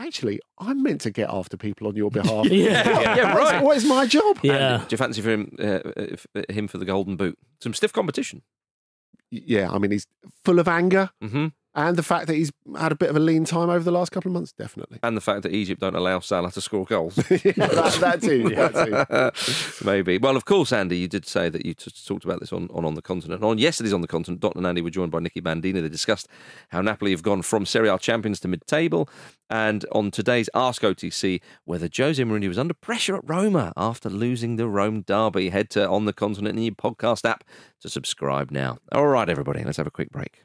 actually, I'm meant to get after people on your [LAUGHS] behalf? Yeah. Yeah, What is- right. What is my job? Yeah. Do you fancy for him, uh, him for the Golden Boot? Some stiff competition. Yeah, I mean, he's full of anger. hmm And the fact that he's had a bit of a lean time over the last couple of months, definitely. And the fact that Egypt don't allow Salah to score goals. [LAUGHS] yeah, that, that too. [LAUGHS] That too. Maybe. Well, of course, Andy, you did say that you t- talked about this on, on On the Continent. On yesterday's On the Continent, Dot and Andy were joined by Nicky Bandini. They discussed how Napoli have gone from Serie A champions to mid-table. And on today's Ask OTC, whether Jose Mourinho was under pressure at Roma after losing the Rome derby. Head to On the Continent in your podcast app to subscribe now. All right, everybody, let's have a quick break.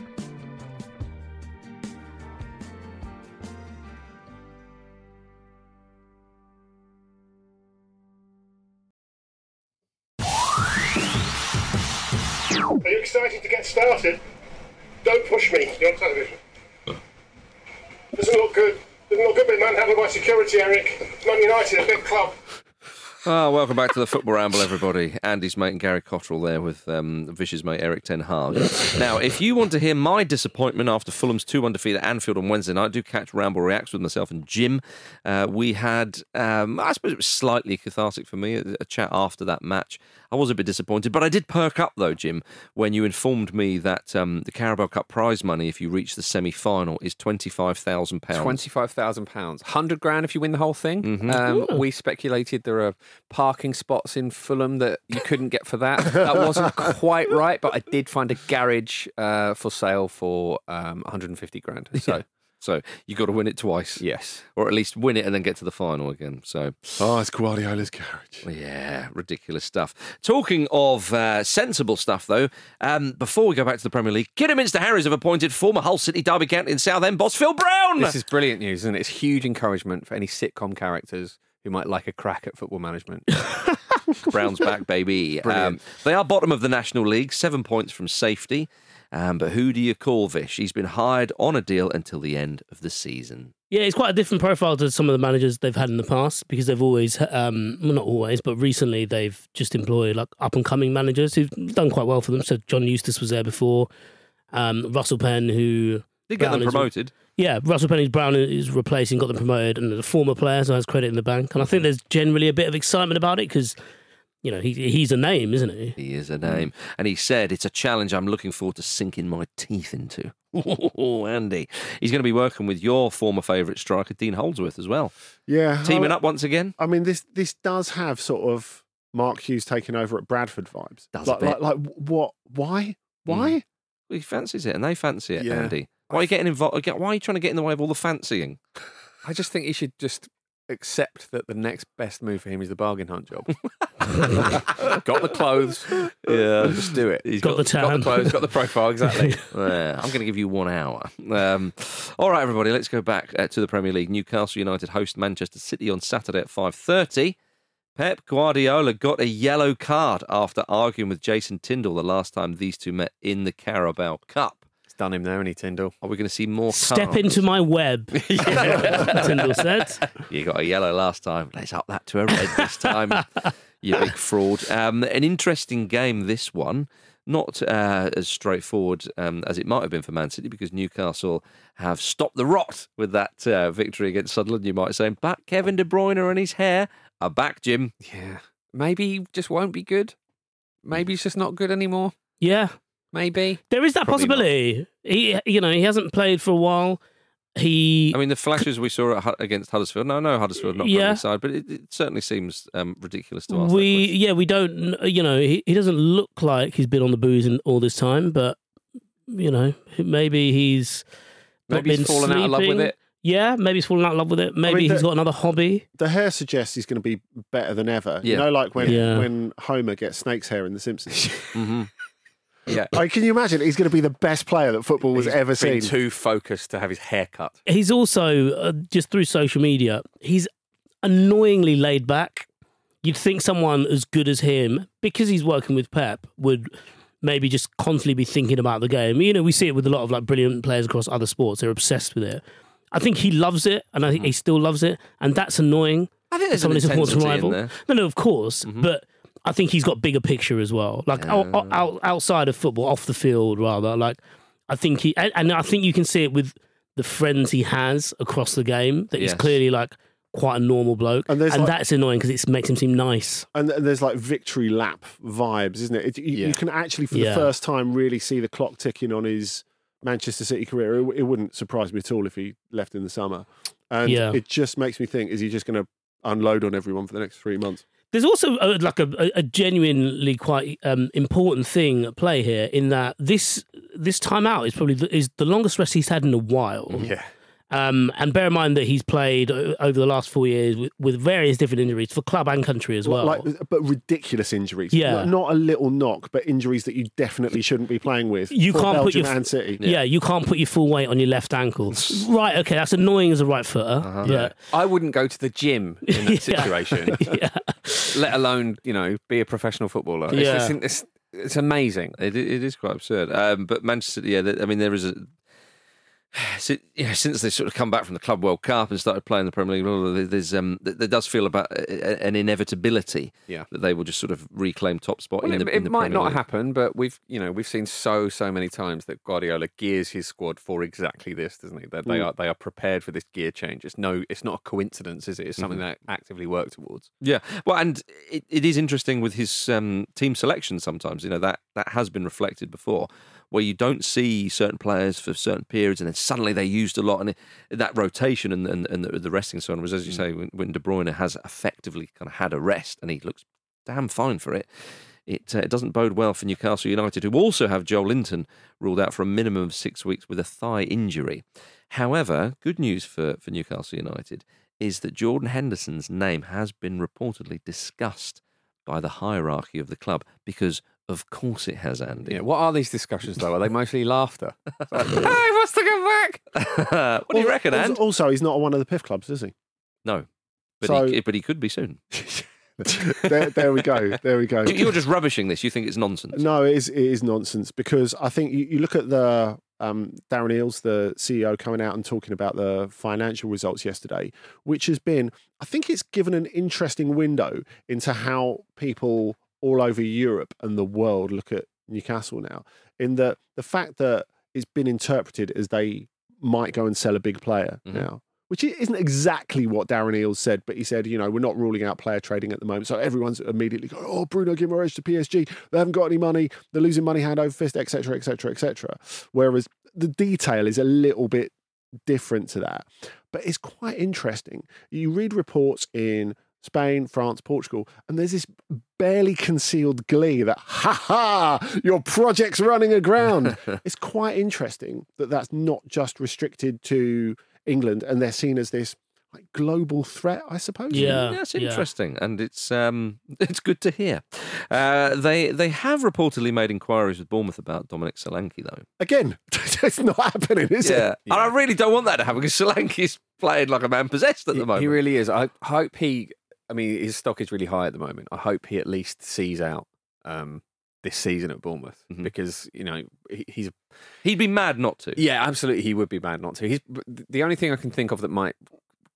Excited to get started? Don't push me. You're on television. Doesn't look good. Doesn't look good being manhandled by security, Eric. Man United, a big club. Ah, welcome back to the Football Ramble, everybody. Andy's mate and Gary Cottrell there with um, Vish's mate Erik Ten Hag. now, if you want to hear my disappointment after Fulham's 2 1 defeat at Anfield on Wednesday night, do catch Ramble Reacts with myself and Jim. Uh, we had, um, I suppose it was slightly cathartic for me, a, a chat after that match. I was a bit disappointed, but I did perk up though, Jim, when you informed me that um, the Carabao Cup prize money, if you reach the semi final, is £25,000. Twenty-five thousand pounds, hundred grand if you win the whole thing. Mhm. Um, we speculated there are parking spots in Fulham that you couldn't get for that. That wasn't [LAUGHS] quite right, but I did find a garage uh, for sale for um, 150 grand. So So you got to win it twice. yes, Or at least win it and then get to the final again. So Oh, it's Guardiola's garage. Yeah, ridiculous stuff. Talking of uh, sensible stuff, though, um, before we go back to the Premier League, Kidderminster Harriers have appointed former Hull City Derby County and Southend boss Phil Brown. this is brilliant news, and it's huge encouragement for any sitcom characters who might like a crack at football management. [LAUGHS] [LAUGHS] Brown's back, baby. Um, they are bottom of the National League, seven points from safety. Um, but who do you call Vish? He's been hired on a deal until the end of the season. Yeah, it's quite a different profile to some of the managers they've had in the past because they've always, um, well, not always, but recently they've just employed like up and coming managers who've done quite well for them. So John Eustace was there before, um, Russell Penn, who Did get them Brown is- promoted. yeah, Russell Penn, who's Brown is replacing, got them promoted, and a former player, so has credit in the bank. And I think there's generally a bit of excitement about it because, you know, he, he's a name, isn't he? He is a name. And he said, It's a challenge I'm looking forward to sinking my teeth into. [LAUGHS] Oh, Andy. He's going to be working with your former favourite striker, Dean Holdsworth, as well. Yeah. Teaming I, up once again. I mean, this this does have sort of Mark Hughes taking over at Bradford vibes. Does a like, bit. like, like, what? Why? Why? Well, he fancies it, and they fancy it, Yeah. Andy. Why are you getting involved? Why are you trying to get in the way of all the fancying? I just think he should just accept that the next best move for him is the bargain hunt job. [LAUGHS] got the clothes, Yeah, just do it. He's Got the got the clothes, got the profile, exactly. [LAUGHS] Yeah, I'm going to give you one hour. Um, all right, everybody, let's go back uh, to the Premier League. Newcastle United host Manchester City on Saturday at 5.30. Pep Guardiola got a yellow card after arguing with Jason Tindall the last time these two met in the Carabao Cup. It's done him there, any Tindall. Are we going to see more Step cards? into my web, [LAUGHS] [LAUGHS] Tindall said. You got a yellow last time. Let's up that to a red this time. [LAUGHS] you big fraud. Um, an interesting game, this one. Not uh, as straightforward um, as it might have been for Man City because Newcastle have stopped the rot with that uh, victory against Sunderland, you might say. But Kevin De Bruyne and his hair are back, Jim. Yeah. Maybe he just won't be good. Maybe he's just not good anymore. Yeah, Maybe. there is that Probably not. possibility. He, you know, he hasn't played for a while. He I mean, the flashes we saw at, against Huddersfield. No, no, Huddersfield not Yeah. yeah. side, but it, it certainly seems um, ridiculous to ask. we that yeah we don't you know he, he doesn't look like he's been on the booze in all this time but you know maybe he's not Maybe he's been fallen out of love with it. yeah maybe he's fallen out of love with it maybe mean, he's the- got another hobby The hair suggests he's going to be better than ever. Yeah. You know, like when Yeah. when Homer gets snake's hair in The Simpsons. [LAUGHS] hmm Yeah. like, can you imagine? He's going to be the best player that football was He's ever been seen. too focused to have his hair cut. he's also uh, just through social media he's annoyingly laid back you'd think someone as good as him because he's working with pep would maybe just constantly be thinking about the game you know we see it with a lot of like brilliant players across other sports they're obsessed with it i think he loves it and i think he still loves it and that's annoying I think there's someone who supports a intensity rival. No, no, of course, Mhm. but I think he's got bigger picture as well. Like out, Yeah. out, outside of football, off the field rather. Like I think he and, and I think you can see it with the friends he has across the game. That he's clearly like quite a normal bloke, And there's like- that's annoying because it makes him seem nice. And there's like victory lap vibes, isn't it? it you, Yeah. you can actually, for Yeah. the first time, really see the clock ticking on his Manchester City career. It, it wouldn't surprise me at all if he left in the summer. And Yeah. it just makes me think: is he just going to unload on everyone for the next three months? There's also a, like a, a- genuinely quite um, important thing at play here in that this this time out is probably the, is the longest rest he's had in a while. Yeah. Um, and bear in mind that he's played over the last four years with, with various different injuries for club and country as well. Like, but ridiculous injuries. Yeah. Not- not a little knock, but injuries that you definitely shouldn't be playing with. You for can't put your- and City. yeah. you can't put your full weight on your left ankle. right, okay, that's annoying as a right footer. Uh-huh. but- I wouldn't go to the gym in that [LAUGHS] Yeah. situation, [LAUGHS] yeah. let alone you know be a professional footballer. It's, Yeah. it's, it's, it's amazing. It, it is quite absurd. Um, but Manchester, yeah, I mean, there is a. si- You know, since they sort of come back from the Club World Cup and started playing the Premier League, there's um, there does feel about an inevitability Yeah. that they will just sort of reclaim top spot Well, in it, the. it in the might Premier not League. happen, but we've you know we've seen so so many times that Guardiola gears his squad for exactly this, doesn't he? That they Mm. are they are prepared for this gear change. It's no, it's not a coincidence, is it? It's something Mm-hmm. they actively work towards. Yeah, well, and it, it is interesting with his um, team selection. Sometimes, you know that that has been reflected before, where you don't see certain players for certain periods, and then suddenly they're used a lot, and it, that rotation and and, and the, the resting so on was, as you say, when, when De Bruyne has effectively kind of had a rest, and he looks damn fine for it. It, uh, it doesn't bode well for Newcastle United, who also have Joelinton ruled out for a minimum of six weeks with a thigh injury. However, good news for, for Newcastle United is that Jordan Henderson's name has been reportedly discussed by the hierarchy of the club because, of course, it has, Andy. Yeah. What are these discussions though? Are they mostly laughter? It's [LAUGHS] like, hey, he wants to come back. [LAUGHS] what do you reckon, Also, And? also, he's not one of the PIF clubs, is he? No, but So- he, but he could be soon. [LAUGHS] there, there we go. There we go. You- You're just rubbishing this. You think it's nonsense. No, it is, it is nonsense because I think you, you look at the um, Darren Eales, the CEO, coming out and talking about the financial results yesterday, which has been, I think it's given an interesting window into how people all over Europe and the world look at Newcastle now. In that the fact that it's been interpreted as they might go and sell a big player Mhm. now. Which isn't exactly what Darren Eales said, but he said, you know, we're not ruling out player trading at the moment. So everyone's immediately going, oh, Bruno Guimaraes to PSG. They haven't got any money. They're losing money hand over fist, etc., etc., etc. Whereas the detail is a little bit different to that. But it's quite interesting. You read reports in Spain, France, Portugal, and there's this barely concealed glee that, ha ha, your project's running aground. [LAUGHS] it's quite interesting that that's not just restricted to England and they're seen as this like global threat, I suppose. Yeah. That's yeah. interesting, and it's um, [LAUGHS] it's good to hear. Uh, they they have reportedly made inquiries with Bournemouth about Dominic Solanke, though. Again, [LAUGHS] it's not happening, is yeah. it? and I really don't want that to happen because Solanke's playing like a man possessed at He, the moment. he really is. I hope he. I mean, his stock is really high at the moment. I hope he at least sees out um, this season at Bournemouth Mhm. because you know he, he's He'd be mad not to. Yeah, absolutely. He would be mad not to. He's the only thing I can think of that might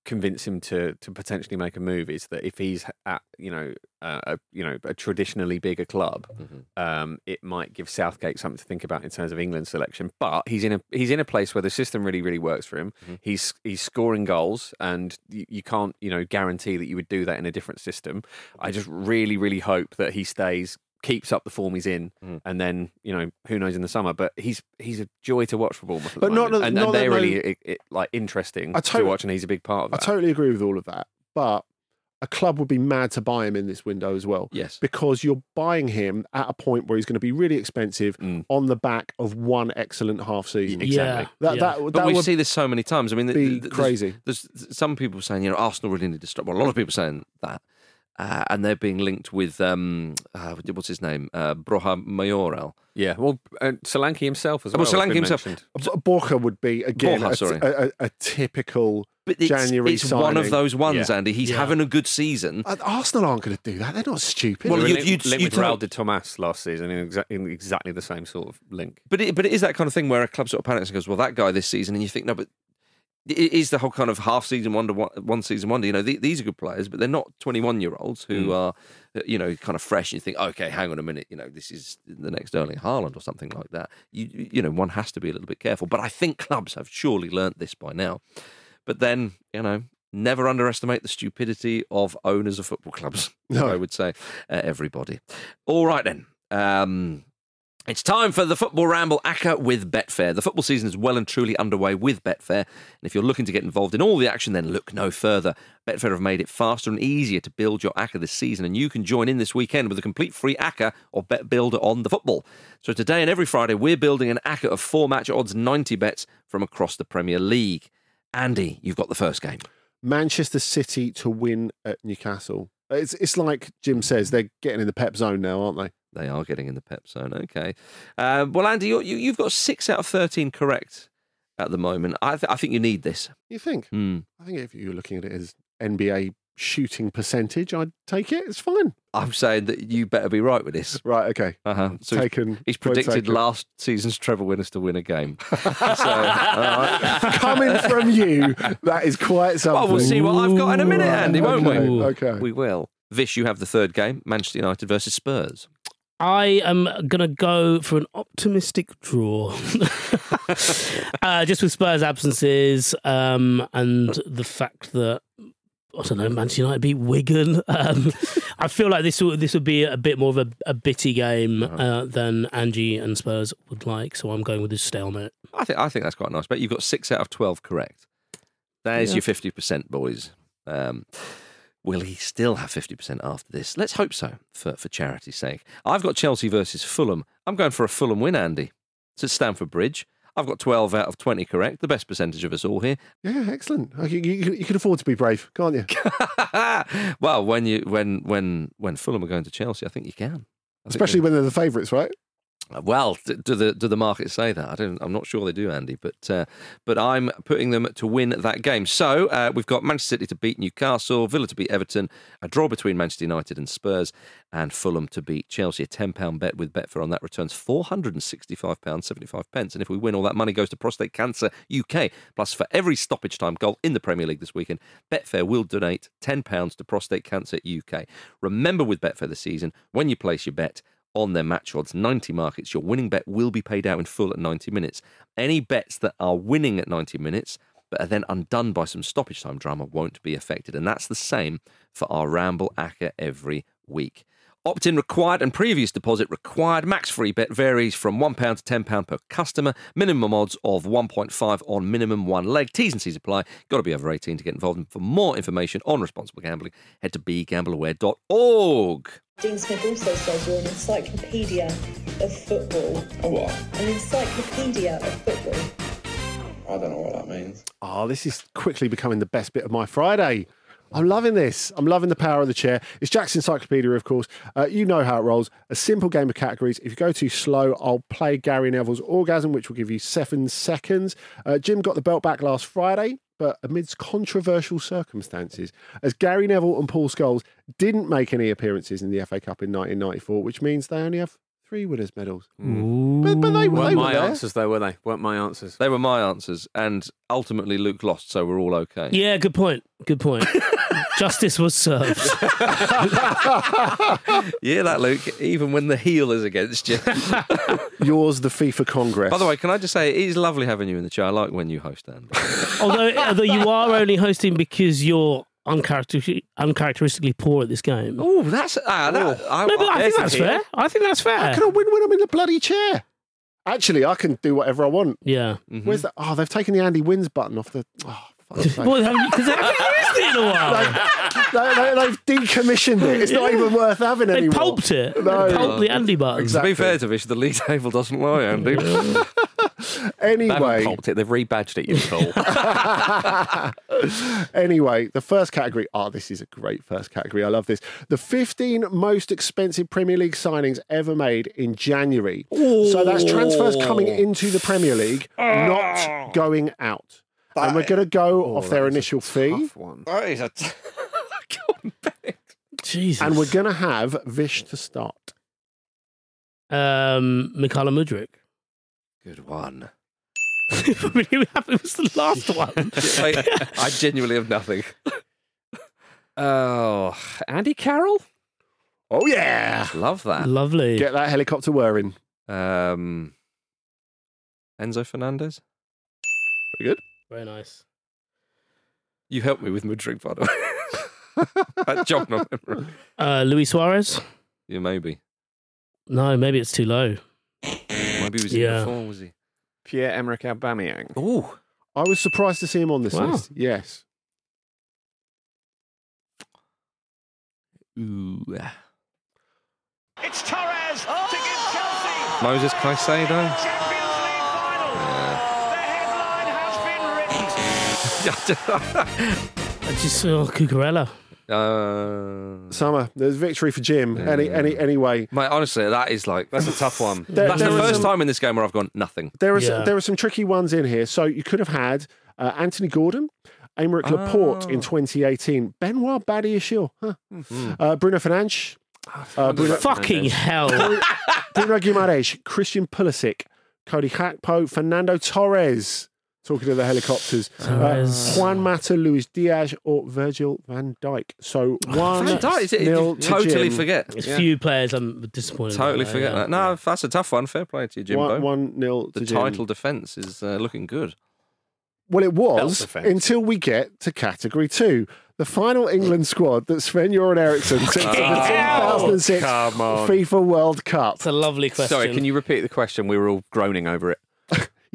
convince him to to potentially make a move is that if he's at you know uh, a you know a traditionally bigger club, Mhm. um, it might give Southgate something to think about in terms of England selection. But he's in a he's in a place where the system really really works for him. Mhm. He's he's scoring goals, and you, you can't you know guarantee that you would do that in a different system. I just really really hope that he stays. Keeps up the form he's in, Mm. and then you know who knows in the summer. But he's he's a joy to watch for Bournemouth, at But the not moment. that- and, not and they're no- really i i like interesting I to totally- watch, and he's a big part of I totally agree with all of that. But a club would be mad to buy him in this window as well. Yes. Because you're buying him at a point where he's going to be really expensive Mm. on the back of one excellent half season. Exactly. That, Yeah. that, But that we see this so many times. I mean, th- be th- there's- crazy. There's, some people saying, you know, Arsenal really need to stop. Well, a lot of people saying that. Uh, and they're being linked with, um, uh, what's his name? Uh, Borja Mayoral. yeah, well, uh, Solanke himself as well. well, Solanke himself. mentioned. Borja would be, again, Borja, a, sorry. a, a, a typical. But it's, January it's one of those ones, Yeah. Andy. He's Yeah. having a good season. Uh, Arsenal aren't going to do that. They're not stupid. Well, They were you- linked, you'd- linked you'd with Raul de Tomas last season in, exa- in exactly the same sort of link. But it, but it is that kind of thing where a club sort of panics and goes, well, that guy this season, and you think, no, but it is the whole kind of half season wonder, one one season wonder. You know, the- these are good players, but they're not 21 year olds who are, uh, you know, kind of fresh. And you think, okay, hang on a minute, you know, this is the next Erling Haaland or something like that. You, you know, one has to be a little bit careful. But I think clubs have surely learnt this by now. But then, you know, never underestimate the stupidity of owners of football clubs. No. [LAUGHS] I would say, uh, everybody. All right then. Um, it's time for the Football Ramble ACCA with Betfair. The football season is well and truly underway with Betfair. And if you're looking to get involved in all the action, then look no further. Betfair have made it faster and easier to build your ACCA this season, and you can join in this weekend with a complete free ACCA or bet builder on the football. So today and every Friday, we're building an ACCA of four match odds 90 bets from across the Premier League. Andy, you've got the first game. Manchester City to win at Newcastle. It's it's like Jim says they're getting in the pep zone now, aren't they? They are getting in the pep zone. Okay. Uh, well, Andy, you're, you, you've got six out of 13 correct at the moment. I, th- I think you need this. You think? Hmm. I think if you're looking at it as NBA shooting percentage, I'd take it. It's fine. I'm saying that you better be right with this. [LAUGHS] Right. Okay. Uh-huh. So he's- Taken. He's point predicted taken. last season's treble winners to win a game. [LAUGHS] so, right. [LAUGHS] Coming from you, that is quite something. Well, we'll see what I've got in a minute, Andy, won't okay, we? Okay. We will. Vish, you have the third game Manchester United versus Spurs. I am going to go for an optimistic draw. [LAUGHS] uh, just with Spurs' absences um, and the fact that, I don't know, Manchester United beat Wigan. [LAUGHS] Um, I feel like this will, this would be a bit more of a, a bitty game uh, than Angie and Spurs would like. So I'm going with this stalemate. I think I think that's quite nice. But you've got six out of 12 correct. There's Yeah. your 50%, boys. Um, will he still have 50% after this? Let's hope so, for, for charity's sake. I've got Chelsea versus Fulham. I'm going for a Fulham win, Andy. It's at Stamford Bridge. I've got 12 out of 20 correct, the best percentage of us all here. Yeah, excellent. Oh, you, you, you can afford to be brave, can't you? [LAUGHS] well, when you when when when Fulham are going to Chelsea, I think you can. I Especially when they're the favourites, right? Well, do the do the markets say that? I don't. I'm not sure they do, Andy. But uh, but I'm putting them to win that game. So uh, we've got Manchester City to beat Newcastle, Villa to beat Everton, a draw between Manchester United and Spurs, and Fulham to beat Chelsea. A ten pound bet with Betfair on that returns four hundred and sixty five pounds seventy five pence. And if we win, all that money goes to Prostate Cancer UK. Plus, for every stoppage time goal in the Premier League this weekend, Betfair will donate ten pounds to Prostate Cancer UK. Remember, with Betfair this season, when you place your bet on their match odds 90 markets, your winning bet will be paid out in full at 90 minutes. Any bets that are winning at 90 minutes but are then undone by some stoppage time drama won't be affected. And that's the same for our Ramble ACCA every week. Opt in required and previous deposit required. Max free bet varies from £1 to £10 per customer. Minimum odds of 1.5 on minimum one leg. T's and C's apply. Got to be over 18 to get involved. And for more information on responsible gambling, head to begambleaware.org. Dean Smith also says you're an encyclopedia of football. A what? An encyclopedia of football. I don't know what that means. Oh, this is quickly becoming the best bit of my Friday. I'm loving this. I'm loving the power of the chair. It's Jack's Encyclopedia, of course. Uh, you know how it rolls. A simple game of categories. If you go too slow, I'll play Gary Neville's Orgasm, which will give you seven seconds. Uh, Jim got the belt back last Friday, but amidst controversial circumstances, as Gary Neville and Paul Scholes didn't make any appearances in the FA Cup in 1994, which means they only have three winners' medals. Mm. But, but they, Weren't they were my there. answers though, were they? Weren't my answers? They were my answers, and ultimately Luke lost, so we're all okay. Yeah, good point. Good point. [LAUGHS] Justice was served. [LAUGHS] yeah, that Luke. Even when the heel is against you. [LAUGHS] Yours, the FIFA Congress. By the way, can I just say it is lovely having you in the chair. I like when you host, Andy. although, although you are only hosting because you're uncharacteristic, uncharacteristically poor at this game. Oh, that's ah, that, I, no, but I there's think that's heel. fair. I think that's How fair. can I win when I'm in the bloody chair? Actually, I can do whatever I want. Yeah. Where's that? Oh, they've taken the Andy wins button off the. Oh, fuck's. [LAUGHS] Well, because they haven't used it in a while. they, have decommissioned it. It's not even worth having They anymore. pulped it. No. They pulped the Andy button. Exactly. To be fair to Vish, the league [LAUGHS] table doesn't lie, Andy. They haven't Anyway, pulped it. They've rebadged it. You fool. [LAUGHS] anyway, the first category. Oh, this is a great first category. I love this. The 15 most expensive Premier League signings ever made in January. So that's transfers coming into the Premier League, not going out. and we're going to go off their initial fee. Tough one. That is a t- [LAUGHS] Go on, Ben. Jesus. And we're going to have Vish to start. um, Mykhailo Mudryk. Good one. I'm [LAUGHS] really it was the last one. I, I genuinely have nothing. Oh, Andy Carroll. Oh yeah, Love that. Lovely. get that helicopter whirring. Um, Enzo Fernandez. Very good. Very nice. You helped me with my drink, by the way. [LAUGHS] that jogged my memory. Uh, Luis Suarez? Yeah, maybe. No, maybe it's too low. Maybe he was Yeah. in before, was he? Pierre Emerick Aubameyang. Oh, I was surprised to see him on this Wow. list. Yes. ooh. It's Torres to give Chelsea oh! Moses Caicedo. Champions League final. Uh. The headline has been written. [LAUGHS] I just saw Cucurella. Uh, Summer. There's victory for Jim. Any, any, anyway. mate, honestly, that is like That's a tough one. [LAUGHS] There- that's there the first some- time in this game where I've gone nothing. There are Yeah. some, there are some tricky ones in here. So you could have had uh, Anthony Gordon, Aymeric Laporte in Oh. 2018, Benoit Badiashile, huh? Hmm. uh, Bruno Fernandes, uh, Bruno, Fucking hell. Bruno Guimaraes, Christian Pulisic, Cody Gakpo, Fernando Torres. Talking to the helicopters, Uh, Juan Mata, Luis Diaz, or Virgil van Dijk. So one Van Dijk, is it- nil you to totally Jim. forget. There's few players I'm disappointed Totally about, forget yeah. that. No, that's a tough one. Fair play to you, Jimbo. One, one nil the Jim. title defence is uh, looking good. Well, it was Self-defense. until we get to category two. The final England squad that Sven Göran Eriksson took to the 2006 Come on. FIFA World Cup. It's a lovely question. Sorry, can you repeat the question? We were all groaning over it.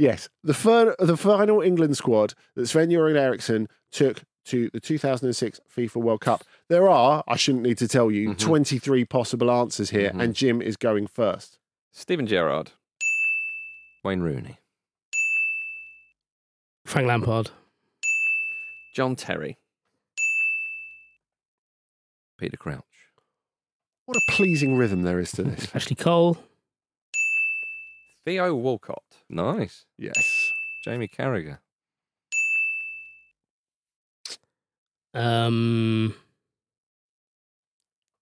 Yes, the, fir- the final England squad that Sven Göran Eriksson took to the 2006 FIFA World Cup. There are, I shouldn't need to tell you, mm-hmm. 23 possible answers here, mm-hmm. and Jim is going first. Steven Gerrard. Wayne Rooney. Frank Lampard. John Terry. Peter Crouch. What a pleasing rhythm there is to this. Ashley Cole. Theo Walcott. Nice. yes. Jamie Carragher. Um,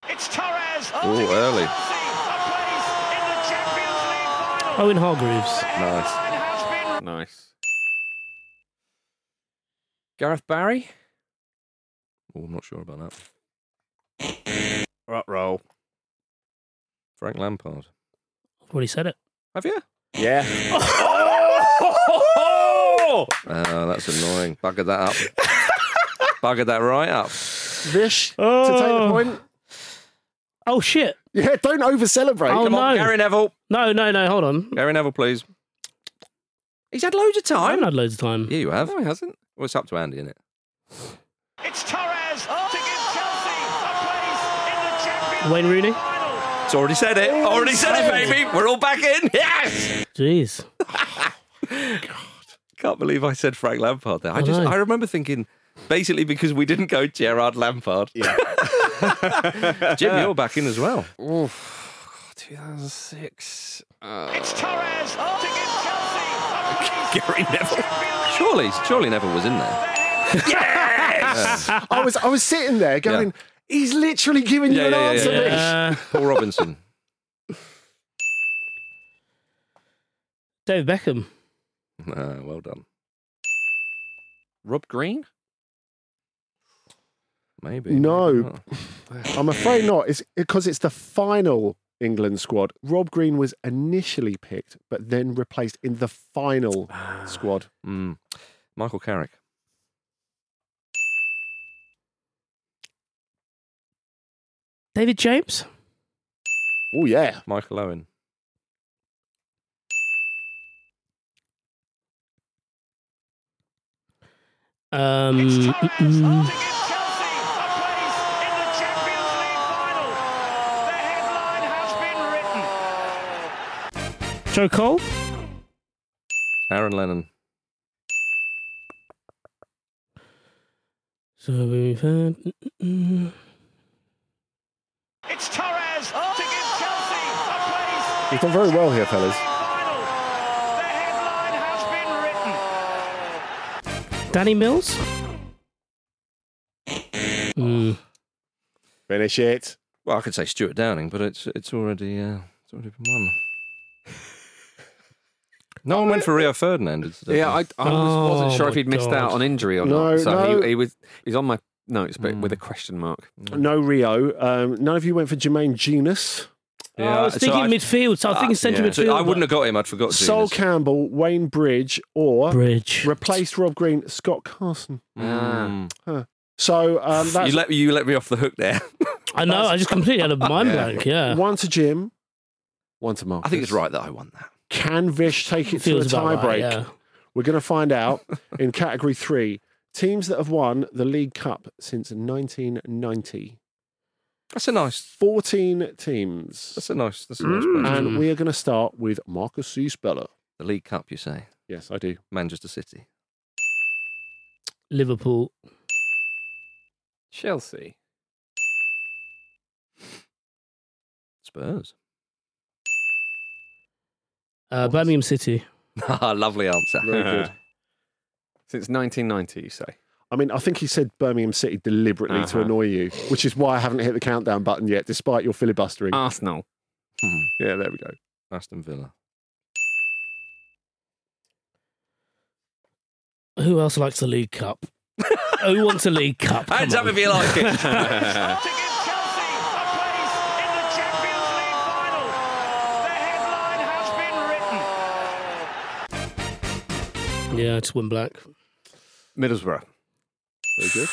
It's Torres. Oh, early. Chelsea, a place in the Champions League final. Owen Hargreaves. Nice. headline has been Nice. Gareth Barry. Oh, I'm not sure about that. Rut roll. Frank Lampard. I've already said it. Have you? Yeah. Oh, oh that's annoying. Bugger that up. Bugger that right up. Vish, to take the Oh. point. Oh, shit. Yeah, don't over celebrate. Oh, Come on, no. Gary Neville. No, no, no. Hold on. Gary Neville, please. He's had loads of time. I time. haven't had loads of time. Yeah, you have. No, he hasn't. Well, it's up to Andy, isn't it? It's Torres to give Chelsea a place in the Champions Wayne Rooney. League final. It's already said it. Already said it, baby. We're all back in. Yes. Jeez. [LAUGHS] Can't believe I said Frank Lampard there. I I just, know. I remember thinking, basically because we didn't go Gerrard Lampard. Yeah. [LAUGHS] Jim, you're back in as well. Oof. 2006. Uh, It's Torres to give Chelsea [LAUGHS] Gary Neville. Surely, surely Neville was in there. Yes. I was I was sitting there going, he's literally giving you Yeah, an yeah, yeah, answer, yeah, Vish. Uh, [LAUGHS] Paul Robinson. Dave Beckham. Ah, well done. Rob Green. Maybe. No. [LAUGHS] I'm afraid not. It's because it's the final England squad. Rob Green was initially picked, but then replaced in the final squad. Mm. Michael Carrick. David James. Oh yeah. Michael Owen. Um, It's Torres mm, to give Chelsea a place in the Champions League final. The headline has been written. Joe Cole. Aaron Lennon. So we've had. mm, It's Torres to give Chelsea a place You've done very well here, fellas. final. The headline has been written. Danny Mills. Mm, Finish it. Well, I could say Stuart Downing, but it's it's already uh, it's already been won. No one went for Rio Ferdinand. instead. Yeah, I, I was, wasn't Oh sure my if he'd missed God. out on injury or No, not. So no. he, he was he's on my notes, but Mm. with a question mark. No Rio. Um, none of you went for Jermaine Jenas. Oh, I was so thinking I- midfield, so I was thinking central Yeah, so midfield. I wouldn't have got him. I'd forgot. Sol Genius. Campbell, Wayne Bridge, or Bridge. replaced Rob Green, Scott Carson. Mm. So um, that's you let you let me off the hook there. [LAUGHS] I know. I just completely had a mind blank. Yeah. one to Jim, one to Marcus. I think it's right that I won that. Can Vish take it to a Feels about tie break? right, yeah. We're going to find out [LAUGHS] in category three. Teams that have won the League Cup since 1990. That's a nice. 14 teams. That's a nice. That's a nice. Mm. question. And we are going to start with Marcus C. Speller. The League Cup, you say? Yes, I do. Manchester City. Liverpool. Chelsea. Spurs. Uh, Birmingham City. [LAUGHS] Lovely answer. Very good. [LAUGHS] Since 1990, you say. I mean, I think he said Birmingham City deliberately to Uh-huh. annoy you, which is why I haven't hit the countdown button yet, despite your filibustering. Arsenal. Hmm. yeah, there we go. Aston Villa. Who else likes the League Cup? [LAUGHS] Who wants a League Cup? Hands Come up if you like it. [LAUGHS] [LAUGHS] to give Chelsea a place in the Champions League final. The headline has been written. Yeah, I just went black. Middlesbrough. Very good.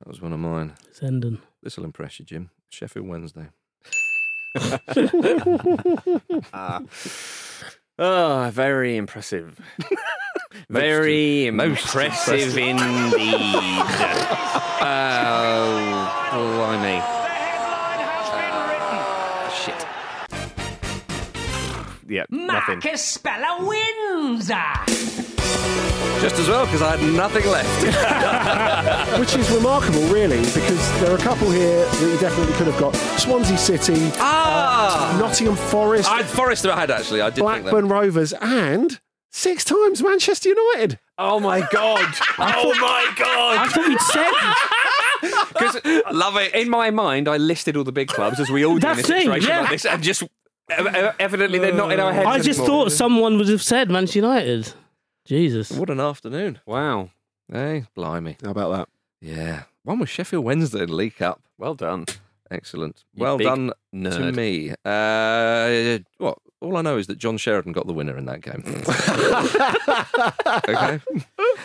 That was one of mine. Sendon. This will impress you, Jim. Sheffield Wednesday. Oh, [LAUGHS] very impressive. [LAUGHS] very most impressive indeed. [LAUGHS] oh, blimey. Yeah, nothing. Marcus Speller wins. Just as well, because I had nothing left. [LAUGHS] Which is remarkable, really, because there are a couple here that you definitely could have got. Swansea City, ah! Nottingham Forest, I, Forest I had, actually. I did think Blackburn that. Rovers, and six times Manchester United. Oh my god! [LAUGHS] oh my God. I god! thought you'd said. Because [LAUGHS] Love it. in my mind, I listed all the big clubs as we all do in a That's it, situation yeah. like this, and just ev- evidently they're not in our heads. I just anymore. thought someone would have said Manchester United. Jesus. What an afternoon. Wow, Hey, blimey. How about that? Yeah. One was Sheffield Wednesday in the League Cup. well done. Excellent. You well big done to me. Uh, what? All I know is that John Sheridan got the winner in that game. [LAUGHS] okay.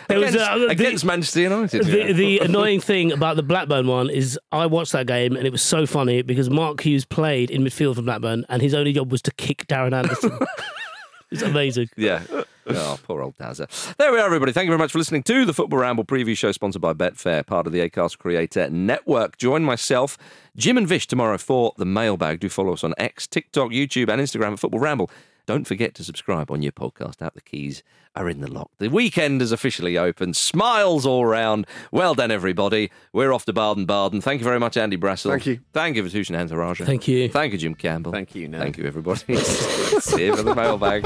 There was, against, uh, the- against Manchester United. The, the annoying thing about the Blackburn one is I watched that game and it was so funny because Mark Hughes played in midfield for Blackburn and his only job was to kick Darren Anderton. [LAUGHS] it's amazing. Yeah. Oh, poor old Dazza. There we are, everybody. Thank you very much for listening to the Football Ramble preview show sponsored by Betfair, part of the Acast Creator Network. Join myself, Jim and Vish tomorrow for the mailbag. Do follow us on X, TikTok, YouTube, and Instagram at Football Ramble. Don't forget to subscribe on your podcast app. The keys are in the lock. The weekend is officially open. Smiles all round. Well done, everybody. We're off to Baden Baden. Thank you very much, Andy Brassell. Thank you. Thank you, Vithushan Ehantharajah. Thank you. Thank you, Jim Campbell. Thank you, Ned. Thank you, everybody. [LAUGHS] See you for the mailbag.